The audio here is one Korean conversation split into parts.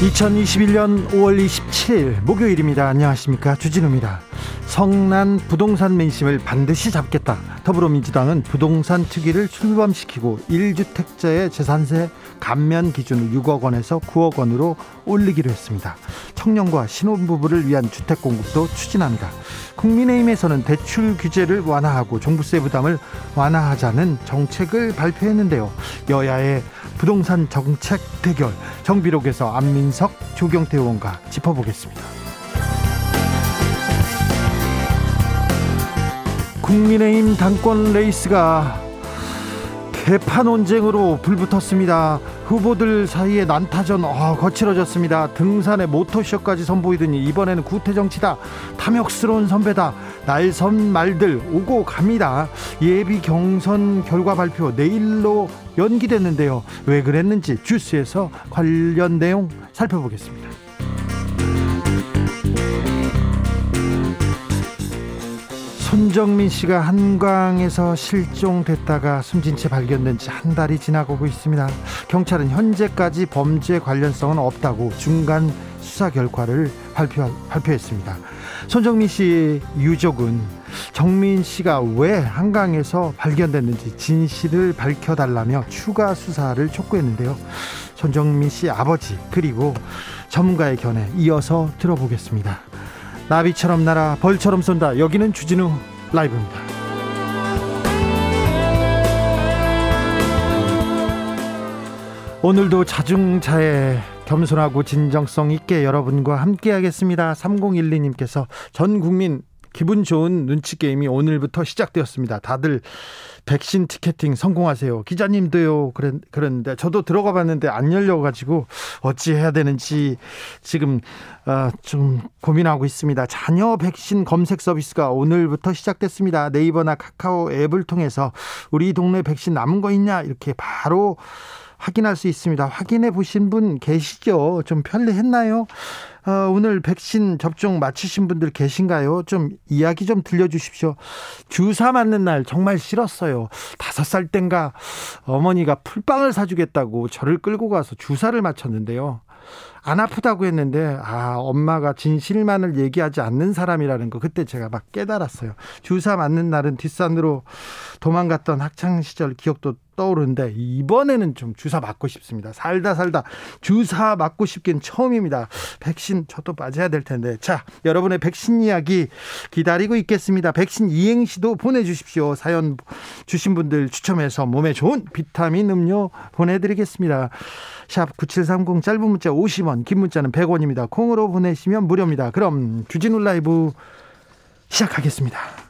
2021년 5월 27일 목요일입니다. 안녕하십니까. 주진우입니다. 성난 부동산 민심을 반드시 잡겠다. 더불어민주당은 부동산 특위를 출범시키고 1주택자의 재산세 감면 기준을 6억 원에서 9억 원으로 올리기로 했습니다. 청년과 신혼부부를 위한 주택 공급도 추진합니다. 국민의힘에서는 대출 규제를 완화하고 종부세 부담을 완화하자는 정책을 발표했는데요. 여야의 부동산 정책 대결 정비록에서 안민석 조경태 의원과 짚어보겠습니다. 국민의힘 당권 레이스가 계파 논쟁으로 불붙었습니다. 후보들 사이에 난타전 어, 거칠어졌습니다. 등산에 모토쇼까지 선보이더니 이번에는 구태 정치다. 탐욕스러운 선배다. 날선 말들 오고 갑니다. 예비 경선 결과 발표 내일로 연기됐는데요. 왜 그랬는지 주스에서 관련 내용 살펴보겠습니다. 손정민 씨가 한강에서 실종됐다가 숨진 채 발견된 지 한 달이 지나고 있습니다. 경찰은 현재까지 범죄 관련성은 없다고 중간 수사 결과를 발표, 발표했습니다. 손정민 씨 유족은 정민 씨가 왜 한강에서 발견됐는지 진실을 밝혀달라며 추가 수사를 촉구했는데요. 손정민 씨 아버지 그리고 전문가의 견해 이어서 들어보겠습니다. 나비처럼 날아 벌처럼 쏜다. 여기는 주진우 라이브입니다. 오늘도 자중자애 겸손하고 진정성 있게 여러분과 함께 하겠습니다. 3012님께서 전 국민 기분 좋은 눈치 게임이 오늘부터 시작되었습니다. 다들 백신 티켓팅 성공하세요. 기자님도요. 그랬, 그랬는데 저도 들어가 봤는데 안 열려가지고 어찌 해야 되는지 지금 어, 좀 고민하고 있습니다. 자녀 백신 검색 서비스가 오늘부터 시작됐습니다. 네이버나 카카오 앱을 통해서 우리 동네 백신 남은 거 있냐 이렇게 바로 확인할 수 있습니다. 확인해 보신 분 계시죠? 좀 편리했나요? 어, 오늘 백신 접종 마치신 분들 계신가요? 좀 이야기 좀 들려주십시오. 주사 맞는 날 정말 싫었어요. 다섯 살 땐가 어머니가 풀빵을 사주겠다고 저를 끌고 가서 주사를 맞췄는데요. 안 아프다고 했는데 아 엄마가 진실만을 얘기하지 않는 사람이라는 거 그때 제가 막 깨달았어요. 주사 맞는 날은 뒷산으로 도망갔던 학창 시절 기억도 떠오르는데 이번에는 좀 주사 맞고 싶습니다. 살다 살다 주사 맞고 싶긴 처음입니다. 백신 저도 맞아야 될 텐데. 자, 여러분의 백신 이야기 기다리고 있겠습니다. 백신 이행시도 보내주십시오. 사연 주신 분들 추첨해서 몸에 좋은 비타민 음료 보내드리겠습니다. 샵 9730 짧은 문자 50원, 긴 문자는 100원입니다. 콩으로 보내시면 무료입니다. 그럼 주진우 라이브 시작하겠습니다.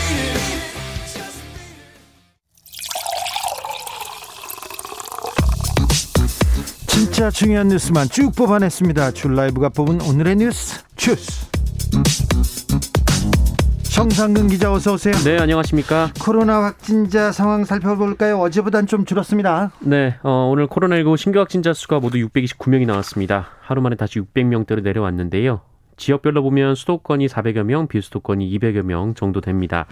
진짜 중요한 뉴스만 쭉 뽑아냈습니다. 줄 라이브가 뽑은 오늘의 뉴스 주스. 정상근 기자 어서 오세요. 네, 안녕하십니까. 코로나 확진자 상황 살펴볼까요? 어제보단 좀 줄었습니다. 네, 어, 오늘 코로나19 신규 확진자 수가 모두 629명이 나왔습니다. 하루 만에 다시 600명대로 내려왔는데요. 지역별로 보면 수도권이 400여 명, 비수도권이 200여 명 정도 됩니다.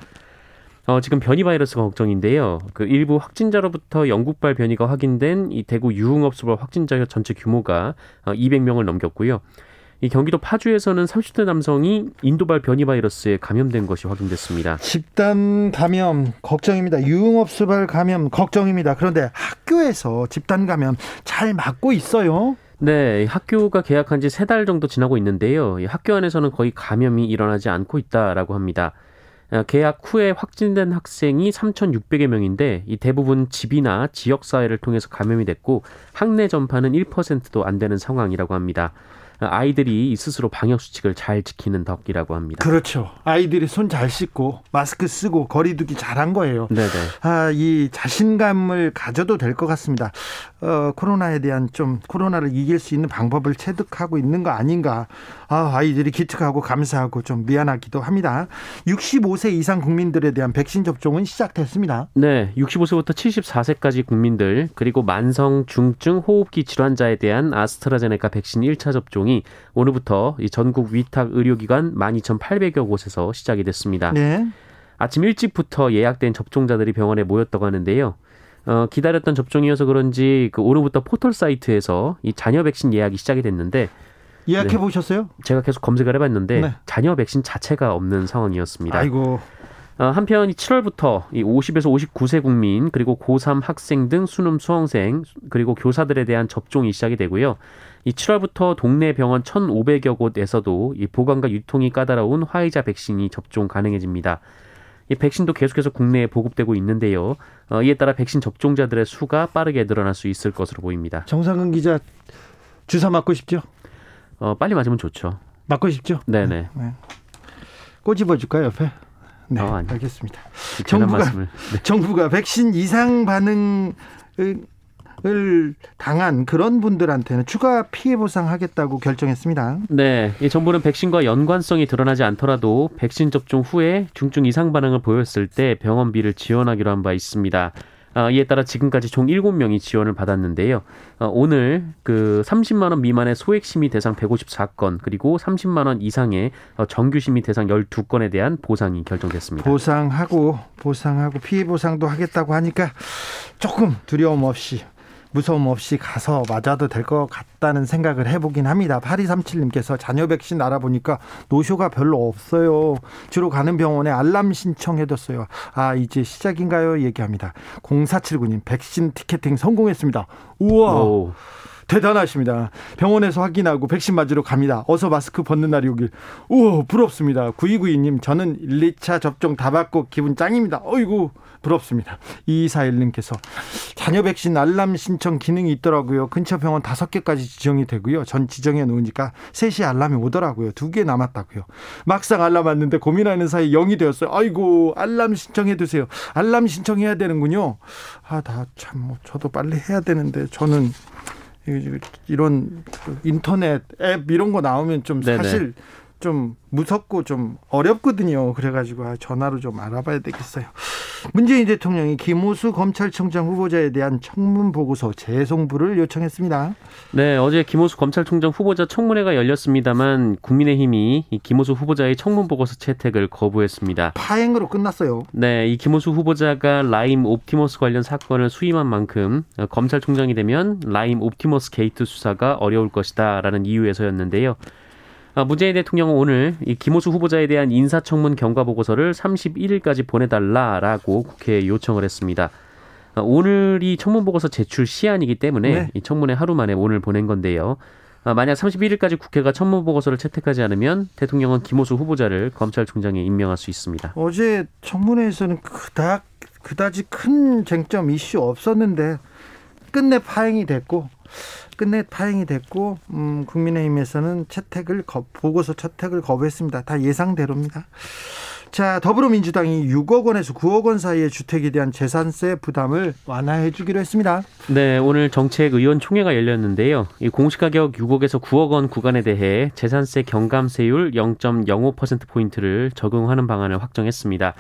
어, 지금 변이 바이러스가 걱정인데요. 그 일부 확진자로부터 영국발 변이가 확인된 이 대구 유흥업소발 확진자 전체 규모가 200명을 어, 넘겼고요. 이 경기도 파주에서는 30대 남성이 인도발 변이 바이러스에 감염된 것이 확인됐습니다. 집단 감염 걱정입니다. 유흥업소발 감염 걱정입니다. 그런데 학교에서 집단 감염 잘 막고 있어요. 네, 학교가 개학한 지 세 달 정도 지나고 있는데요. 학교 안에서는 거의 감염이 일어나지 않고 있다라고 합니다. 어, 개학 후에 확진된 학생이 3,600여 명인데 이 대부분 집이나 지역 사회를 통해서 감염이 됐고 학내 전파는 1%도 안 되는 상황이라고 합니다. 아이들이 스스로 방역 수칙을 잘 지키는 덕이라고 합니다. 그렇죠. 아이들이 손 잘 씻고 마스크 쓰고 거리두기 잘한 거예요. 네네. 아, 이 자신감을 가져도 될 것 같습니다. 어, 코로나에 대한 좀 코로나를 이길 수 있는 방법을 체득하고 있는 거 아닌가. 아, 아이들이 기특하고 감사하고 좀 미안하기도 합니다. 65세 이상 국민들에 대한 백신 접종은 시작됐습니다. 네, 65세부터 74세까지 국민들 그리고 만성 중증 호흡기 질환자에 대한 아스트라제네카 백신 1차 접종이 오늘부터 전국 위탁 의료기관 12,800여 곳에서 시작이 됐습니다. 네. 아침 일찍부터 예약된 접종자들이 병원에 모였다고 하는데요. 어, 기다렸던 접종이어서 그런지 그 오늘부터 포털 사이트에서 이 자녀 백신 예약이 시작이 됐는데 예약해 네. 보셨어요? 제가 계속 검색을 해봤는데 네. 자녀 백신 자체가 없는 상황이었습니다. 아이고. 어, 한편 이 7월부터 이 50에서 59세 국민 그리고 고3 학생 등 수능 수험생 그리고 교사들에 대한 접종이 시작이 되고요. 이 7월부터 동네 병원 1,500여 곳에서도 이 보관과 유통이 까다로운 화이자 백신이 접종 가능해집니다. 이 백신도 계속해서 국내에 보급되고 있는데요. 어, 이에 따라 백신 접종자들의 수가 빠르게 늘어날 수 있을 것으로 보입니다. 정상근 기자 주사 맞고 싶죠? 어, 빨리 맞으면 좋죠. 맞고 싶죠? 네네. 네. 꼬집어 줄까요, 옆에? 네, 어, 알겠습니다. 정부가 네. 정부가 백신 이상 반응 을 당한 그런 분들한테는 추가 피해 보상하겠다고 결정했습니다. 네, 이 정부는 백신과 연관성이 드러나지 않더라도 백신 접종 후에 중증 이상 반응을 보였을 때 병원비를 지원하기로 한 바 있습니다. 어, 이에 따라 지금까지 총 7명이 지원을 받았는데요. 어, 오늘 그 30만 원 미만의 소액 심의 대상 154건 그리고 30만 원 이상의 어, 정규 심의 대상 12건에 대한 보상이 결정됐습니다. 보상하고 보상하고 피해 보상도 하겠다고 하니까 조금 두려움 없이 무서움 없이 가서 맞아도 될 것 같다는 생각을 해보긴 합니다. 8237님께서 자녀 백신 알아보니까 노쇼가 별로 없어요. 주로 가는 병원에 알람 신청해뒀어요. 아, 이제 시작인가요? 얘기합니다. 0479님, 백신 티켓팅 성공했습니다. 우와! 오. 대단하십니다. 병원에서 확인하고 백신 맞으러 갑니다. 어서 마스크 벗는 날이 오길. 우와, 부럽습니다. 9292님, 저는 1, 2차 접종 다 받고 기분 짱입니다. 어이구, 부럽습니다. 2241님께서 자녀 백신 알람 신청 기능이 있더라고요. 근처 병원 다섯 개까지 지정이 되고요. 전 지정해 놓으니까 3시 알람이 오더라고요. 두 개 남았다고요. 막상 알람 왔는데 고민하는 사이 0이 되었어요. 아이고, 알람 신청해 두세요. 알람 신청해야 되는군요. 아, 나 참, 뭐, 저도 빨리 해야 되는데, 저는 이런 인터넷 앱 이런 거 나오면 좀 사실 네네. 좀 무섭고 좀 어렵거든요. 그래가지고 아, 전화로 좀 알아봐야 되겠어요. 문재인 대통령이 김호수 검찰총장 후보자에 대한 청문 보고서 재송부를 요청했습니다. 네, 어제 김호수 검찰총장 후보자 청문회가 열렸습니다만 국민의힘이 이 김호수 후보자의 청문 보고서 채택을 거부했습니다. 파행으로 끝났어요. 네, 이 김오수 후보자가 라임 옵티머스 관련 사건을 수임한 만큼 검찰총장이 되면 라임 옵티머스 게이트 수사가 어려울 것이다라는 이유에서였는데요. 아, 문재인 대통령은 오늘 이 김오수 후보자에 대한 인사청문 경과 보고서를 31일까지 보내달라라고 국회에 요청을 했습니다. 아, 오늘이 청문 보고서 제출 시한이기 때문에 네. 이 청문회 하루 만에 오늘 보낸 건데요. 아, 만약 31일까지 국회가 청문 보고서를 채택하지 않으면 대통령은 김오수 후보자를 검찰총장에 임명할 수 있습니다. 어제 청문회에서는 그닥 그다지 큰 쟁점 이슈 없었는데 끝내 파행이 됐고 끝내 파행이 됐고 음, 국민의힘에서는 채택을 거, 보고서 채택을 거부했습니다. 다 예상대로입니다. 자, 더불어민주당이 6억 원에서 9억 원 사이의 주택에 대한 재산세 부담을 완화해 주기로 했습니다. 네, 오늘 정책 의원 총회가 열렸는데요. 이 공시 가격 6억에서 9억 원 구간에 대해 재산세 경감세율 0.05% 포인트를 적용하는 방안을 확정했습니다.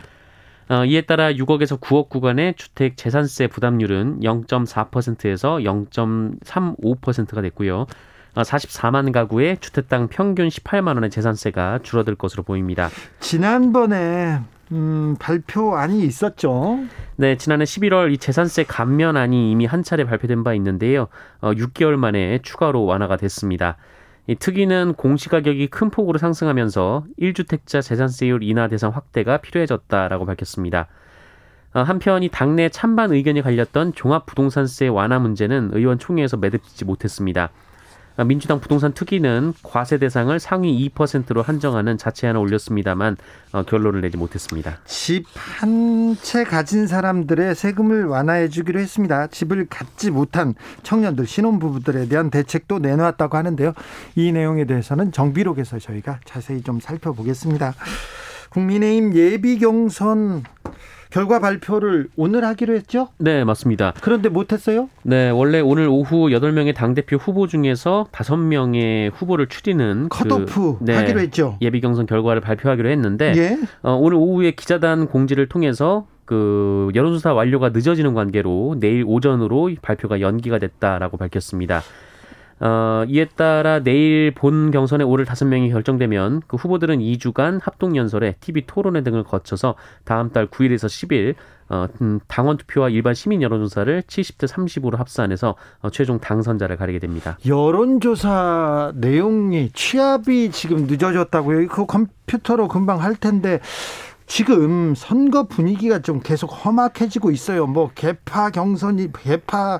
어, 이에 따라 6억에서 9억 구간의 주택 재산세 부담률은 0.4%에서 0.35%가 됐고요. 44만 어, 가구의 주택당 평균 18만 원의 재산세가 줄어들 것으로 보입니다. 지난번에 음, 발표안이 있었죠. 네, 지난해 11월 이 재산세 감면안이 이미 한 차례 발표된 바 있는데요. 어, 6개월 만에 추가로 완화가 됐습니다. 이 특위는 공시가격이 큰 폭으로 상승하면서 1주택자 재산세율 인하 대상 확대가 필요해졌다라고 밝혔습니다. 어, 한편 이 당내 찬반 의견이 갈렸던 종합부동산세 완화 문제는 의원총회에서 매듭지지 못했습니다. 민주당 부동산 특위는 과세 대상을 상위 2%로 한정하는 자체안을 올렸습니다만 어, 결론을 내지 못했습니다. 집 한 채 가진 사람들의 세금을 완화해 주기로 했습니다. 집을 갖지 못한 청년들, 신혼부부들에 대한 대책도 내놓았다고 하는데요. 이 내용에 대해서는 정비록에서 저희가 자세히 좀 살펴보겠습니다. 국민의힘 예비 경선 결과 발표를 오늘 하기로 했죠? 네, 맞습니다. 그런데 못했어요? 네, 원래 오늘 오후 8명의 당대표 후보 중에서 5명의 후보를 추리는 컷오프 그, 네, 하기로 했죠. 예비 경선 결과를 발표하기로 했는데 예? 어, 오늘 오후에 기자단 공지를 통해서 그 여론조사 완료가 늦어지는 관계로 내일 오전으로 발표가 연기가 됐다라고 밝혔습니다. 어, 이에 따라 내일 본 경선에 오를 다섯 명이 결정되면 그 후보들은 2주간 합동 연설에 TV 토론회 등을 거쳐서 다음 달 9일에서 10일 어, 음, 당원 투표와 일반 시민 여론조사를 70대 30으로 합산해서 어, 최종 당선자를 가리게 됩니다. 여론조사 내용이 취합이 지금 늦어졌다고요? 그 컴퓨터로 금방 할 텐데 지금 선거 분위기가 좀 계속 험악해지고 있어요. 뭐 개파 경선이 개파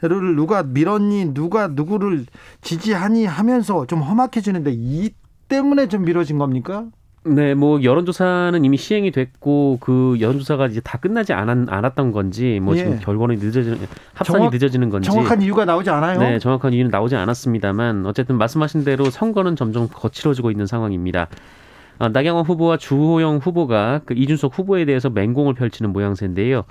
를 누가 밀었니 누가 누구를 지지하니 하면서 좀 험악해지는데 이 때문에 좀 미뤄진 겁니까? 네, 뭐 여론조사는 이미 시행이 됐고 그 여론조사가 이제 다 끝나지 않았, 않았던 건지 뭐 예. 지금 결과는 늦어지는 합산이 정확, 늦어지는 건지 정확한 이유가 나오지 않아요. 네, 정확한 이유는 나오지 않았습니다만 어쨌든 말씀하신 대로 선거는 점점 거칠어지고 있는 상황입니다. 아, 나경원 후보와 주호영 후보가 그 이준석 후보에 대해서 맹공을 펼치는 모양새인데요.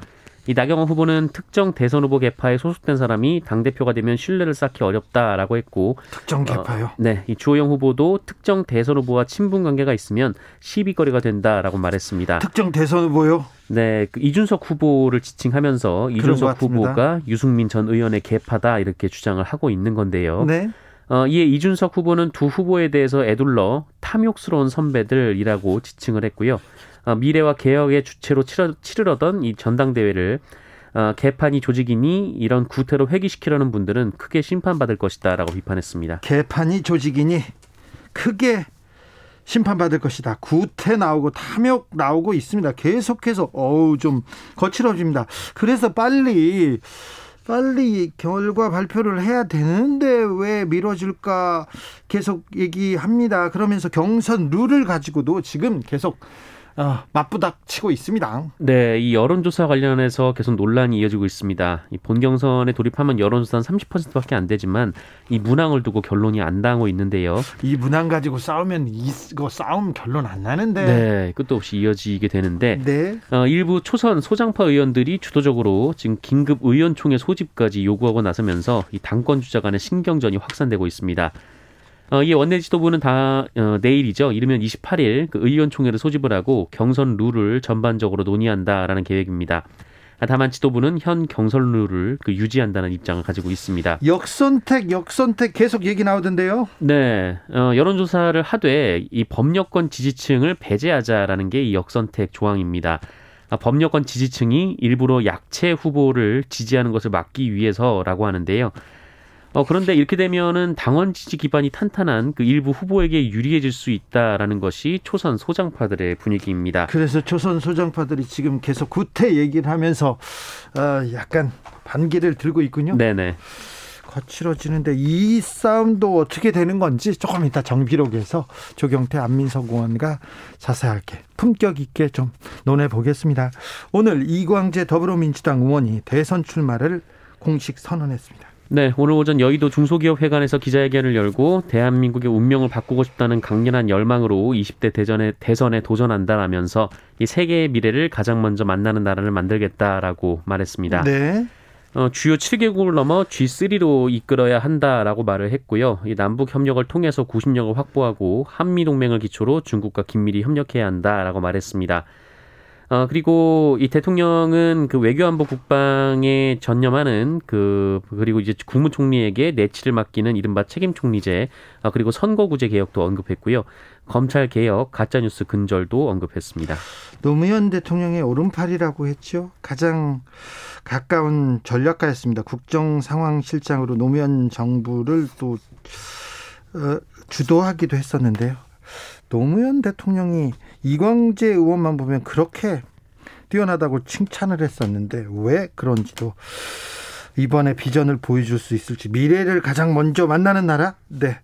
이 나경원 후보는 특정 대선 후보 개파에 소속된 사람이 당 대표가 되면 신뢰를 쌓기 어렵다라고 했고 특정 어, 개파요? 어, 네, 이 주호영 후보도 특정 대선 후보와 친분 관계가 있으면 시비거리가 된다라고 말했습니다. 특정 대선 후보요? 네, 그 이준석 후보를 지칭하면서 이준석 후보가 유승민 전 의원의 개파다 이렇게 주장을 하고 있는 건데요. 네. 어, 이에 이준석 후보는 두 후보에 대해서 애둘러 탐욕스러운 선배들이라고 지칭을 했고요. 어, 미래와 개혁의 주체로 치르려던 이 전당대회를 어, 개판이 조직이니 이런 구태로 회귀시키려는 분들은 크게 심판받을 것이다라고 비판했습니다. 개판이 조직이니 크게 심판받을 것이다. 구태 나오고 탐욕 나오고 있습니다. 계속해서 어우 좀 거칠어집니다. 그래서 빨리 빨리 결과 발표를 해야 되는데 왜 미뤄질까 계속 얘기합니다. 그러면서 경선 룰을 가지고도 지금 계속 어, 맞부닥치고 있습니다. 네, 이 여론조사 관련해서 계속 논란이 이어지고 있습니다. 이 본경선에 돌입하면 여론조사는 30%밖에 안 되지만 이 문항을 두고 결론이 안 나고 있는데요. 이 문항 가지고 싸우면 이거 싸움 결론 안 나는데. 네, 끝도 없이 이어지게 되는데. 네. 어, 일부 초선 소장파 의원들이 주도적으로 지금 긴급 의원총회 소집까지 요구하고 나서면서 이 당권 주자 간의 신경전이 확산되고 있습니다. 어, 이 원내 지도부는 다 어, 내일이죠. 이르면 28일 그 의원총회를 소집을 하고 경선 룰을 전반적으로 논의한다라는 계획입니다. 다만 지도부는 현 경선 룰을 그 유지한다는 입장을 가지고 있습니다. 역선택, 역선택 계속 얘기 나오던데요. 네, 어, 여론조사를 하되 이 법여권 지지층을 배제하자라는 게 이 역선택 조항입니다. 아, 법여권 지지층이 일부러 약체 후보를 지지하는 것을 막기 위해서라고 하는데요. 어, 그런데 이렇게 되면은 당원 지지 기반이 탄탄한 그 일부 후보에게 유리해질 수 있다라는 것이 초선 소장파들의 분위기입니다. 그래서 초선 소장파들이 지금 계속 구태 얘기를 하면서 어, 약간 반기를 들고 있군요. 네네. 거칠어지는데 이 싸움도 어떻게 되는 건지 조금 이따 정비록에서 조경태 안민석 의원과 자세하게 품격 있게 좀 논해 보겠습니다. 오늘 이광재 더불어민주당 의원이 대선 출마를 공식 선언했습니다. 네, 오늘 오전 여의도 중소기업회관에서 기자회견을 열고 대한민국의 운명을 바꾸고 싶다는 강렬한 열망으로 20대 대전에 대선에 도전한다라면서 이 세계의 미래를 가장 먼저 만나는 나라를 만들겠다라고 말했습니다. 네. 어, 주요 7개국을 넘어 G3로 이끌어야 한다라고 말을 했고요. 이 남북 협력을 통해서 구심력을 확보하고 한미 동맹을 기초로 중국과 긴밀히 협력해야 한다라고 말했습니다. 어, 그리고 이 대통령은 그 외교안보 국방에 전념하는 그, 그리고 이제 국무총리에게 내치를 맡기는 이른바 책임총리제, 아, 그리고 선거구제 개혁도 언급했고요. 검찰 개혁, 가짜뉴스 근절도 언급했습니다. 노무현 대통령의 오른팔이라고 했죠. 가장 가까운 전략가였습니다. 국정 상황 실장으로 노무현 정부를 또, 어, 주도하기도 했었는데요. 노무현 대통령이 이광재 의원만 보면 그렇게 뛰어나다고 칭찬을 했었는데 왜 그런지도 이번에 비전을 보여줄 수 있을지 미래를 가장 먼저 만나는 나라 네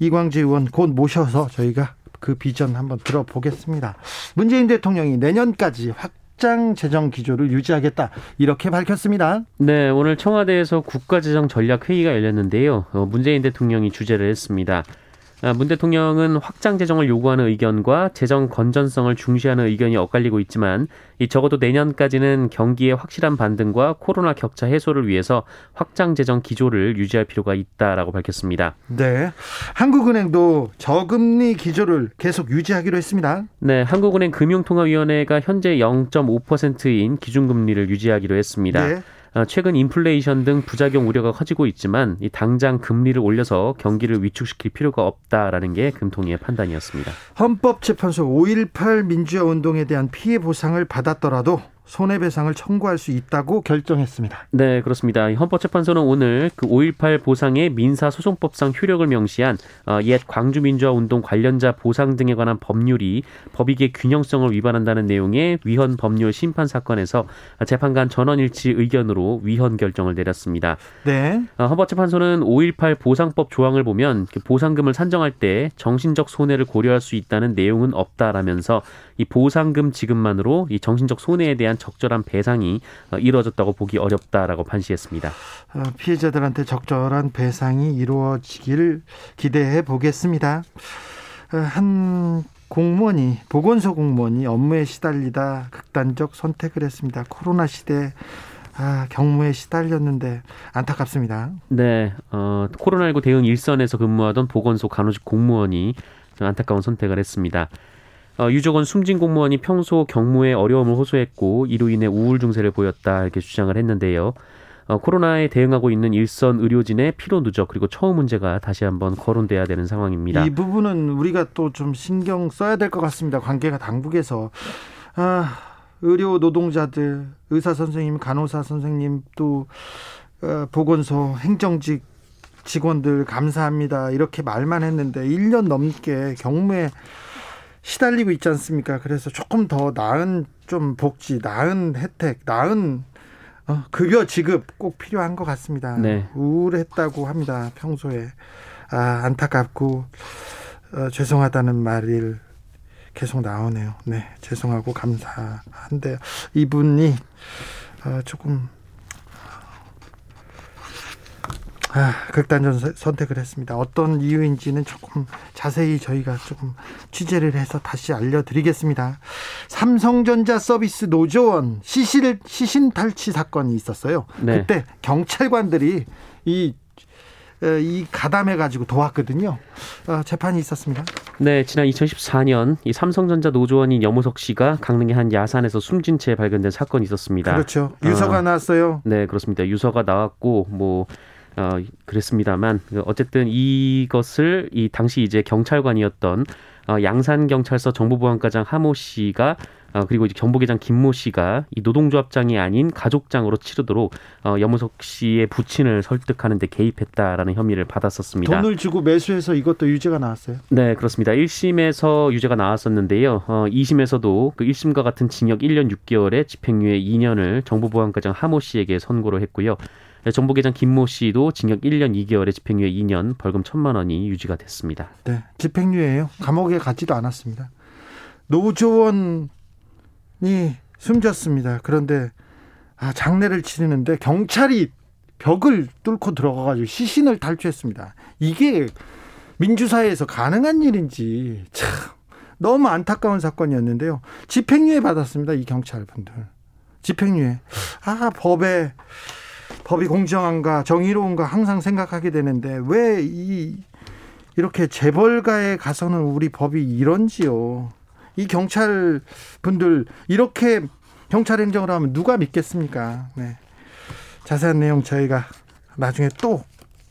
이광재 의원 곧 모셔서 저희가 그 비전 한번 들어보겠습니다. 문재인 대통령이 내년까지 확장 재정 기조를 유지하겠다 이렇게 밝혔습니다. 네, 오늘 청와대에서 국가재정 전략 회의가 열렸는데요. 어, 문재인 대통령이 주재를 했습니다. 아, 문 대통령은 확장 재정을 요구하는 의견과 재정 건전성을 중시하는 의견이 엇갈리고 있지만 이 적어도 내년까지는 경기의 확실한 반등과 코로나 격차 해소를 위해서 확장 재정 기조를 유지할 필요가 있다라고 밝혔습니다. 네. 한국은행도 저금리 기조를 계속 유지하기로 했습니다. 네, 한국은행 금융통화위원회가 현재 0.5%인 기준금리를 유지하기로 했습니다. 네. 어, 최근 인플레이션 등 부작용 우려가 커지고 있지만 이 당장 금리를 올려서 경기를 위축시킬 필요가 없다라는 게 금통위의 판단이었습니다. 헌법재판소 5.18 민주화 운동에 대한 피해 보상을 받았더라도 손해배상을 청구할 수 있다고 결정했습니다. 네, 그렇습니다. 헌법재판소는 오늘 그 5.18 보상의 민사소송법상 효력을 명시한 어, 옛 광주민주화운동 관련자 보상 등에 관한 법률이 법익의 균형성을 위반한다는 내용의 위헌 법률 심판 사건에서 재판관 전원일치 의견으로 위헌 결정을 내렸습니다. 네. 어, 헌법재판소는 5.18 보상법 조항을 보면 그 보상금을 산정할 때 정신적 손해를 고려할 수 있다는 내용은 없다라면서 이 보상금 지급만으로 이 정신적 손해에 대한 적절한 배상이 어, 이루어졌다고 보기 어렵다라고 판시했습니다. 어, 피해자들한테 적절한 배상이 이루어지길 기대해 보겠습니다. 어, 한 공무원이 보건소 공무원이 업무에 시달리다 극단적 선택을 했습니다. 코로나 시대 아, 경무에 시달렸는데 안타깝습니다. 네, 어, 코로나19 대응 일선에서 근무하던 보건소 간호직 공무원이 안타까운 선택을 했습니다. 어, 유족은 숨진 공무원이 평소 경무에 어려움을 호소했고 이로 인해 우울 증세를 보였다 이렇게 주장을 했는데요. 어, 코로나에 대응하고 있는 일선 의료진의 피로 누적 그리고 처우 문제가 다시 한번 거론돼야 되는 상황입니다. 이 부분은 우리가 또 좀 신경 써야 될 것 같습니다. 관계가 당국에서 아, 의료 노동자들, 의사 선생님, 간호사 선생님 또 어, 보건소 행정직 직원들 감사합니다. 이렇게 말만 했는데 1년 넘게 경무에 시달리고 있지 않습니까? 그래서 조금 더 나은 좀 복지, 나은 혜택, 나은 어, 급여 지급 꼭 필요한 것 같습니다. 네. 우울했다고 합니다. 평소에 아 안타깝고 어, 죄송하다는 말을 계속 나오네요. 네, 죄송하고 감사한데 이분이 어, 조금 아, 극단적 선택을 했습니다. 어떤 이유인지는 조금 자세히 저희가 조금 취재를 해서 다시 알려드리겠습니다. 삼성전자 서비스 노조원 시실 시신 탈취 사건이 있었어요. 네. 그때 경찰관들이 이 이 가담해 가지고 도왔거든요. 어, 재판이 있었습니다. 네, 지난 2014년 이 삼성전자 노조원인 여무석 씨가 강릉의 한 야산에서 숨진 채 발견된 사건이 있었습니다. 그렇죠. 유서가 어, 나왔어요. 네, 그렇습니다. 유서가 나왔고 뭐 어, 그랬습니다만 어쨌든 이것을 이 당시 이제 경찰관이었던 어, 양산 경찰서 정보보안과장 하모 씨가 어, 그리고 이제 경보계장 김모 씨가 이 노동조합장이 아닌 가족장으로 치르도록 어, 여무석 씨의 부친을 설득하는 데 개입했다라는 혐의를 받았었습니다. 돈을 주고 매수해서 이것도 유죄가 나왔어요? 네, 그렇습니다. 1심에서 유죄가 나왔었는데요. 어, 2심에서도 그 1심과 같은 징역 1년 6개월에 집행유예 2년을 정보보안과장 하모 씨에게 선고를 했고요. 네, 정보계장 김모 씨도 징역 1년 2개월에 집행유예 2년, 벌금 1천만 원이 유지가 됐습니다. 네, 집행유예요. 감옥에 가지도 않았습니다. 노조원이 숨졌습니다. 그런데 아, 장례를 치르는데 경찰이 벽을 뚫고 들어가가지고 시신을 탈취했습니다. 이게 민주사회에서 가능한 일인지 참 너무 안타까운 사건이었는데요. 집행유예 받았습니다. 이 경찰분들. 집행유예. 아 법에 법이 공정한가 정의로운가 항상 생각하게 되는데 왜 이 이렇게 재벌가에 가서는 우리 법이 이런지요. 이 경찰 분들 이렇게 경찰 행정을 하면 누가 믿겠습니까? 네. 자세한 내용 저희가 나중에 또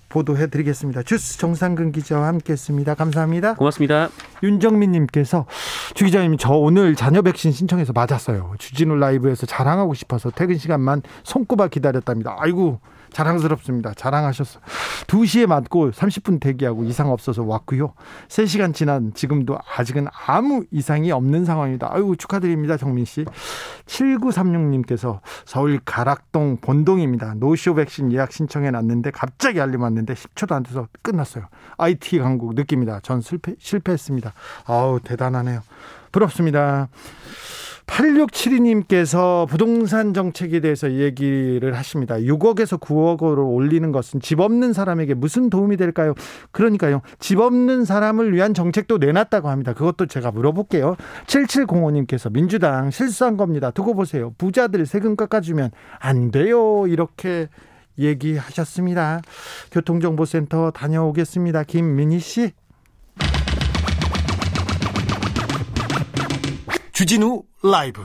보도해 드리겠습니다. 주스 정상근 기자와 함께 했습니다. 감사합니다. 고맙습니다. 윤정민 님께서 주 기자님, 저 오늘 자녀 백신 신청해서 맞았어요. 주진우 라이브에서 자랑하고 싶어서 퇴근 시간만 손꼽아 기다렸답니다. 아이고, 자랑스럽습니다. 자랑하셨어. 2시에 맞고 30분 대기하고 이상 없어서 왔고요. 3시간 지난 지금도 아직은 아무 이상이 없는 상황입니다. 아이고 축하드립니다. 정민 씨. 7936님께서 서울 가락동 본동입니다. 노쇼 백신 예약 신청해 놨는데 갑자기 알림 왔는데 10초도 안 돼서 끝났어요. IT 강국 느낍니다. 전 실패, 실패했습니다. 아우 대단하네요. 부럽습니다. 8672님께서 부동산 정책에 대해서 얘기를 하십니다. 6억에서 9억으로 올리는 것은 집 없는 사람에게 무슨 도움이 될까요? 그러니까요. 집 없는 사람을 위한 정책도 내놨다고 합니다. 그것도 제가 물어볼게요. 7705님께서 민주당 실수한 겁니다. 두고 보세요. 부자들 세금 깎아주면 안 돼요. 이렇게 얘기하셨습니다. 교통정보센터 다녀오겠습니다. 김민희 씨. 주진우 라이브.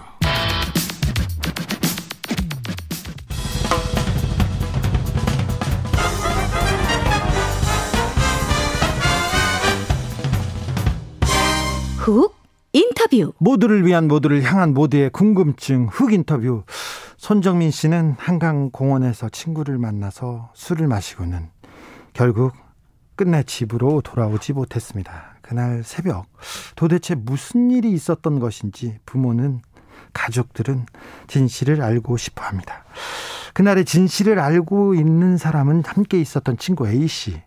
훅 인터뷰. 모두를 위한 모두를 향한 모두의 궁금증. 훅 인터뷰. 손정민 씨는 한강 공원에서 친구를 만나서 술을 마시고는 결국 끝내 집으로 돌아오지 못했습니다. 그날 새벽 도대체 무슨 일이 있었던 것인지 부모는 가족들은 진실을 알고 싶어 합니다. 그날의 진실을 알고 있는 사람은 함께 있었던 친구 A 씨.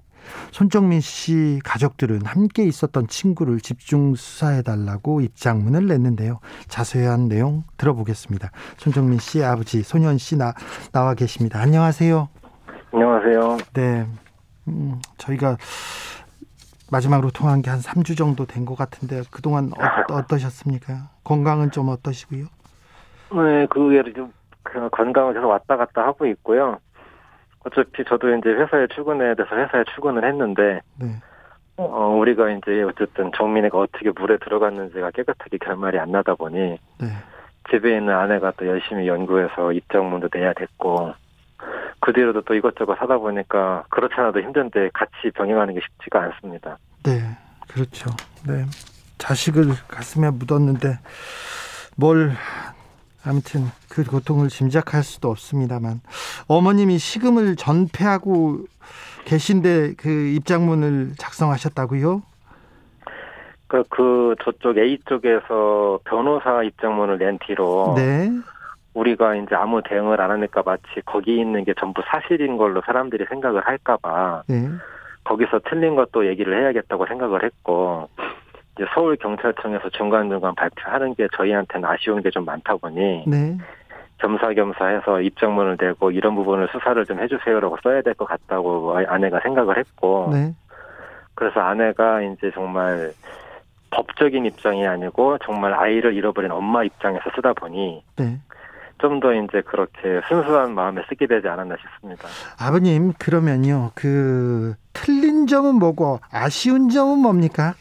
손정민 씨 가족들은 함께 있었던 친구를 집중 수사해 달라고 입장문을 냈는데요. 자세한 내용 들어보겠습니다. 손정민 씨 아버지 손현 씨 나, 나와 계십니다. 안녕하세요. 안녕하세요. 네. 음, 저희가 마지막으로 통화한 게 한 3주 정도 된 것 같은데 그동안 어, 어떠셨습니까? 건강은 좀 어떠시고요? 네, 그게 좀 건강을 계속 왔다 갔다 하고 있고요. 어차피 저도 이제 회사에 출근해야 돼서 회사에 출근을 했는데 네. 어, 우리가 이제 어쨌든 정민이가 어떻게 물에 들어갔는지가 깨끗하게 결말이 안 나다 보니 네. 집에 있는 아내가 또 열심히 연구해서 입장문도 내야 됐고 그 뒤로도 또 이것저것 하다 보니까 그렇지 않아도 힘든데 같이 병행하는 게 쉽지가 않습니다. 네. 그렇죠. 네. 자식을 가슴에 묻었는데 뭘 아무튼 그 고통을 짐작할 수도 없습니다만 어머님이 시금을 전폐하고 계신데 그 입장문을 작성하셨다고요? 그, 그 저쪽 A 쪽에서 변호사 입장문을 낸 뒤로 네. 우리가 이제 아무 대응을 안 하니까 마치 거기 있는 게 전부 사실인 걸로 사람들이 생각을 할까봐 네. 거기서 틀린 것도 얘기를 해야겠다고 생각을 했고 이제 서울 경찰청에서 중간중간 발표하는 게 저희한테는 아쉬운 게 좀 많다 보니 네. 겸사겸사해서 입장문을 내고 이런 부분을 수사를 좀 해주세요라고 써야 될 것 같다고 아내가 생각을 했고 네. 그래서 아내가 이제 정말 법적인 입장이 아니고 정말 아이를 잃어버린 엄마 입장에서 쓰다 보니 네. 좀 더 이제 그렇게 순수한 마음에 쓰게 되지 않았나 싶습니다. 아버님 그러면요 그 틀린 점은 뭐고 아쉬운 점은 뭡니까?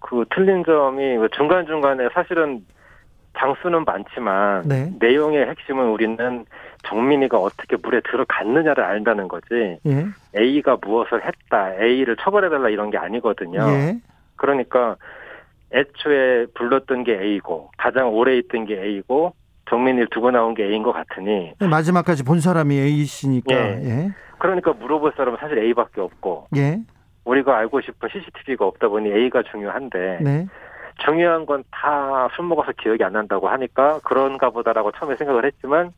그 틀린 점이 중간 중간에 사실은 장수는 많지만 네. 내용의 핵심은 우리는 정민이가 어떻게 물에 들어갔느냐를 안다는 거지 예. A가 무엇을 했다 A를 처벌해달라 이런 게 아니거든요. 예. 그러니까 애초에 불렀던 게 A고 가장 오래 있던 게 A고 정민이를 두고 나온 게 A인 것 같으니 마지막까지 본 사람이 A 씨니까 예. 예. 그러니까 물어볼 사람은 사실 A밖에 없고 예. 우리가 알고 싶은 CCTV가 없다 보니 A가 중요한데 네. 중요한 건 다 술 먹어서 기억이 안 난다고 하니까 그런가 보다라고 처음에 생각을 했지만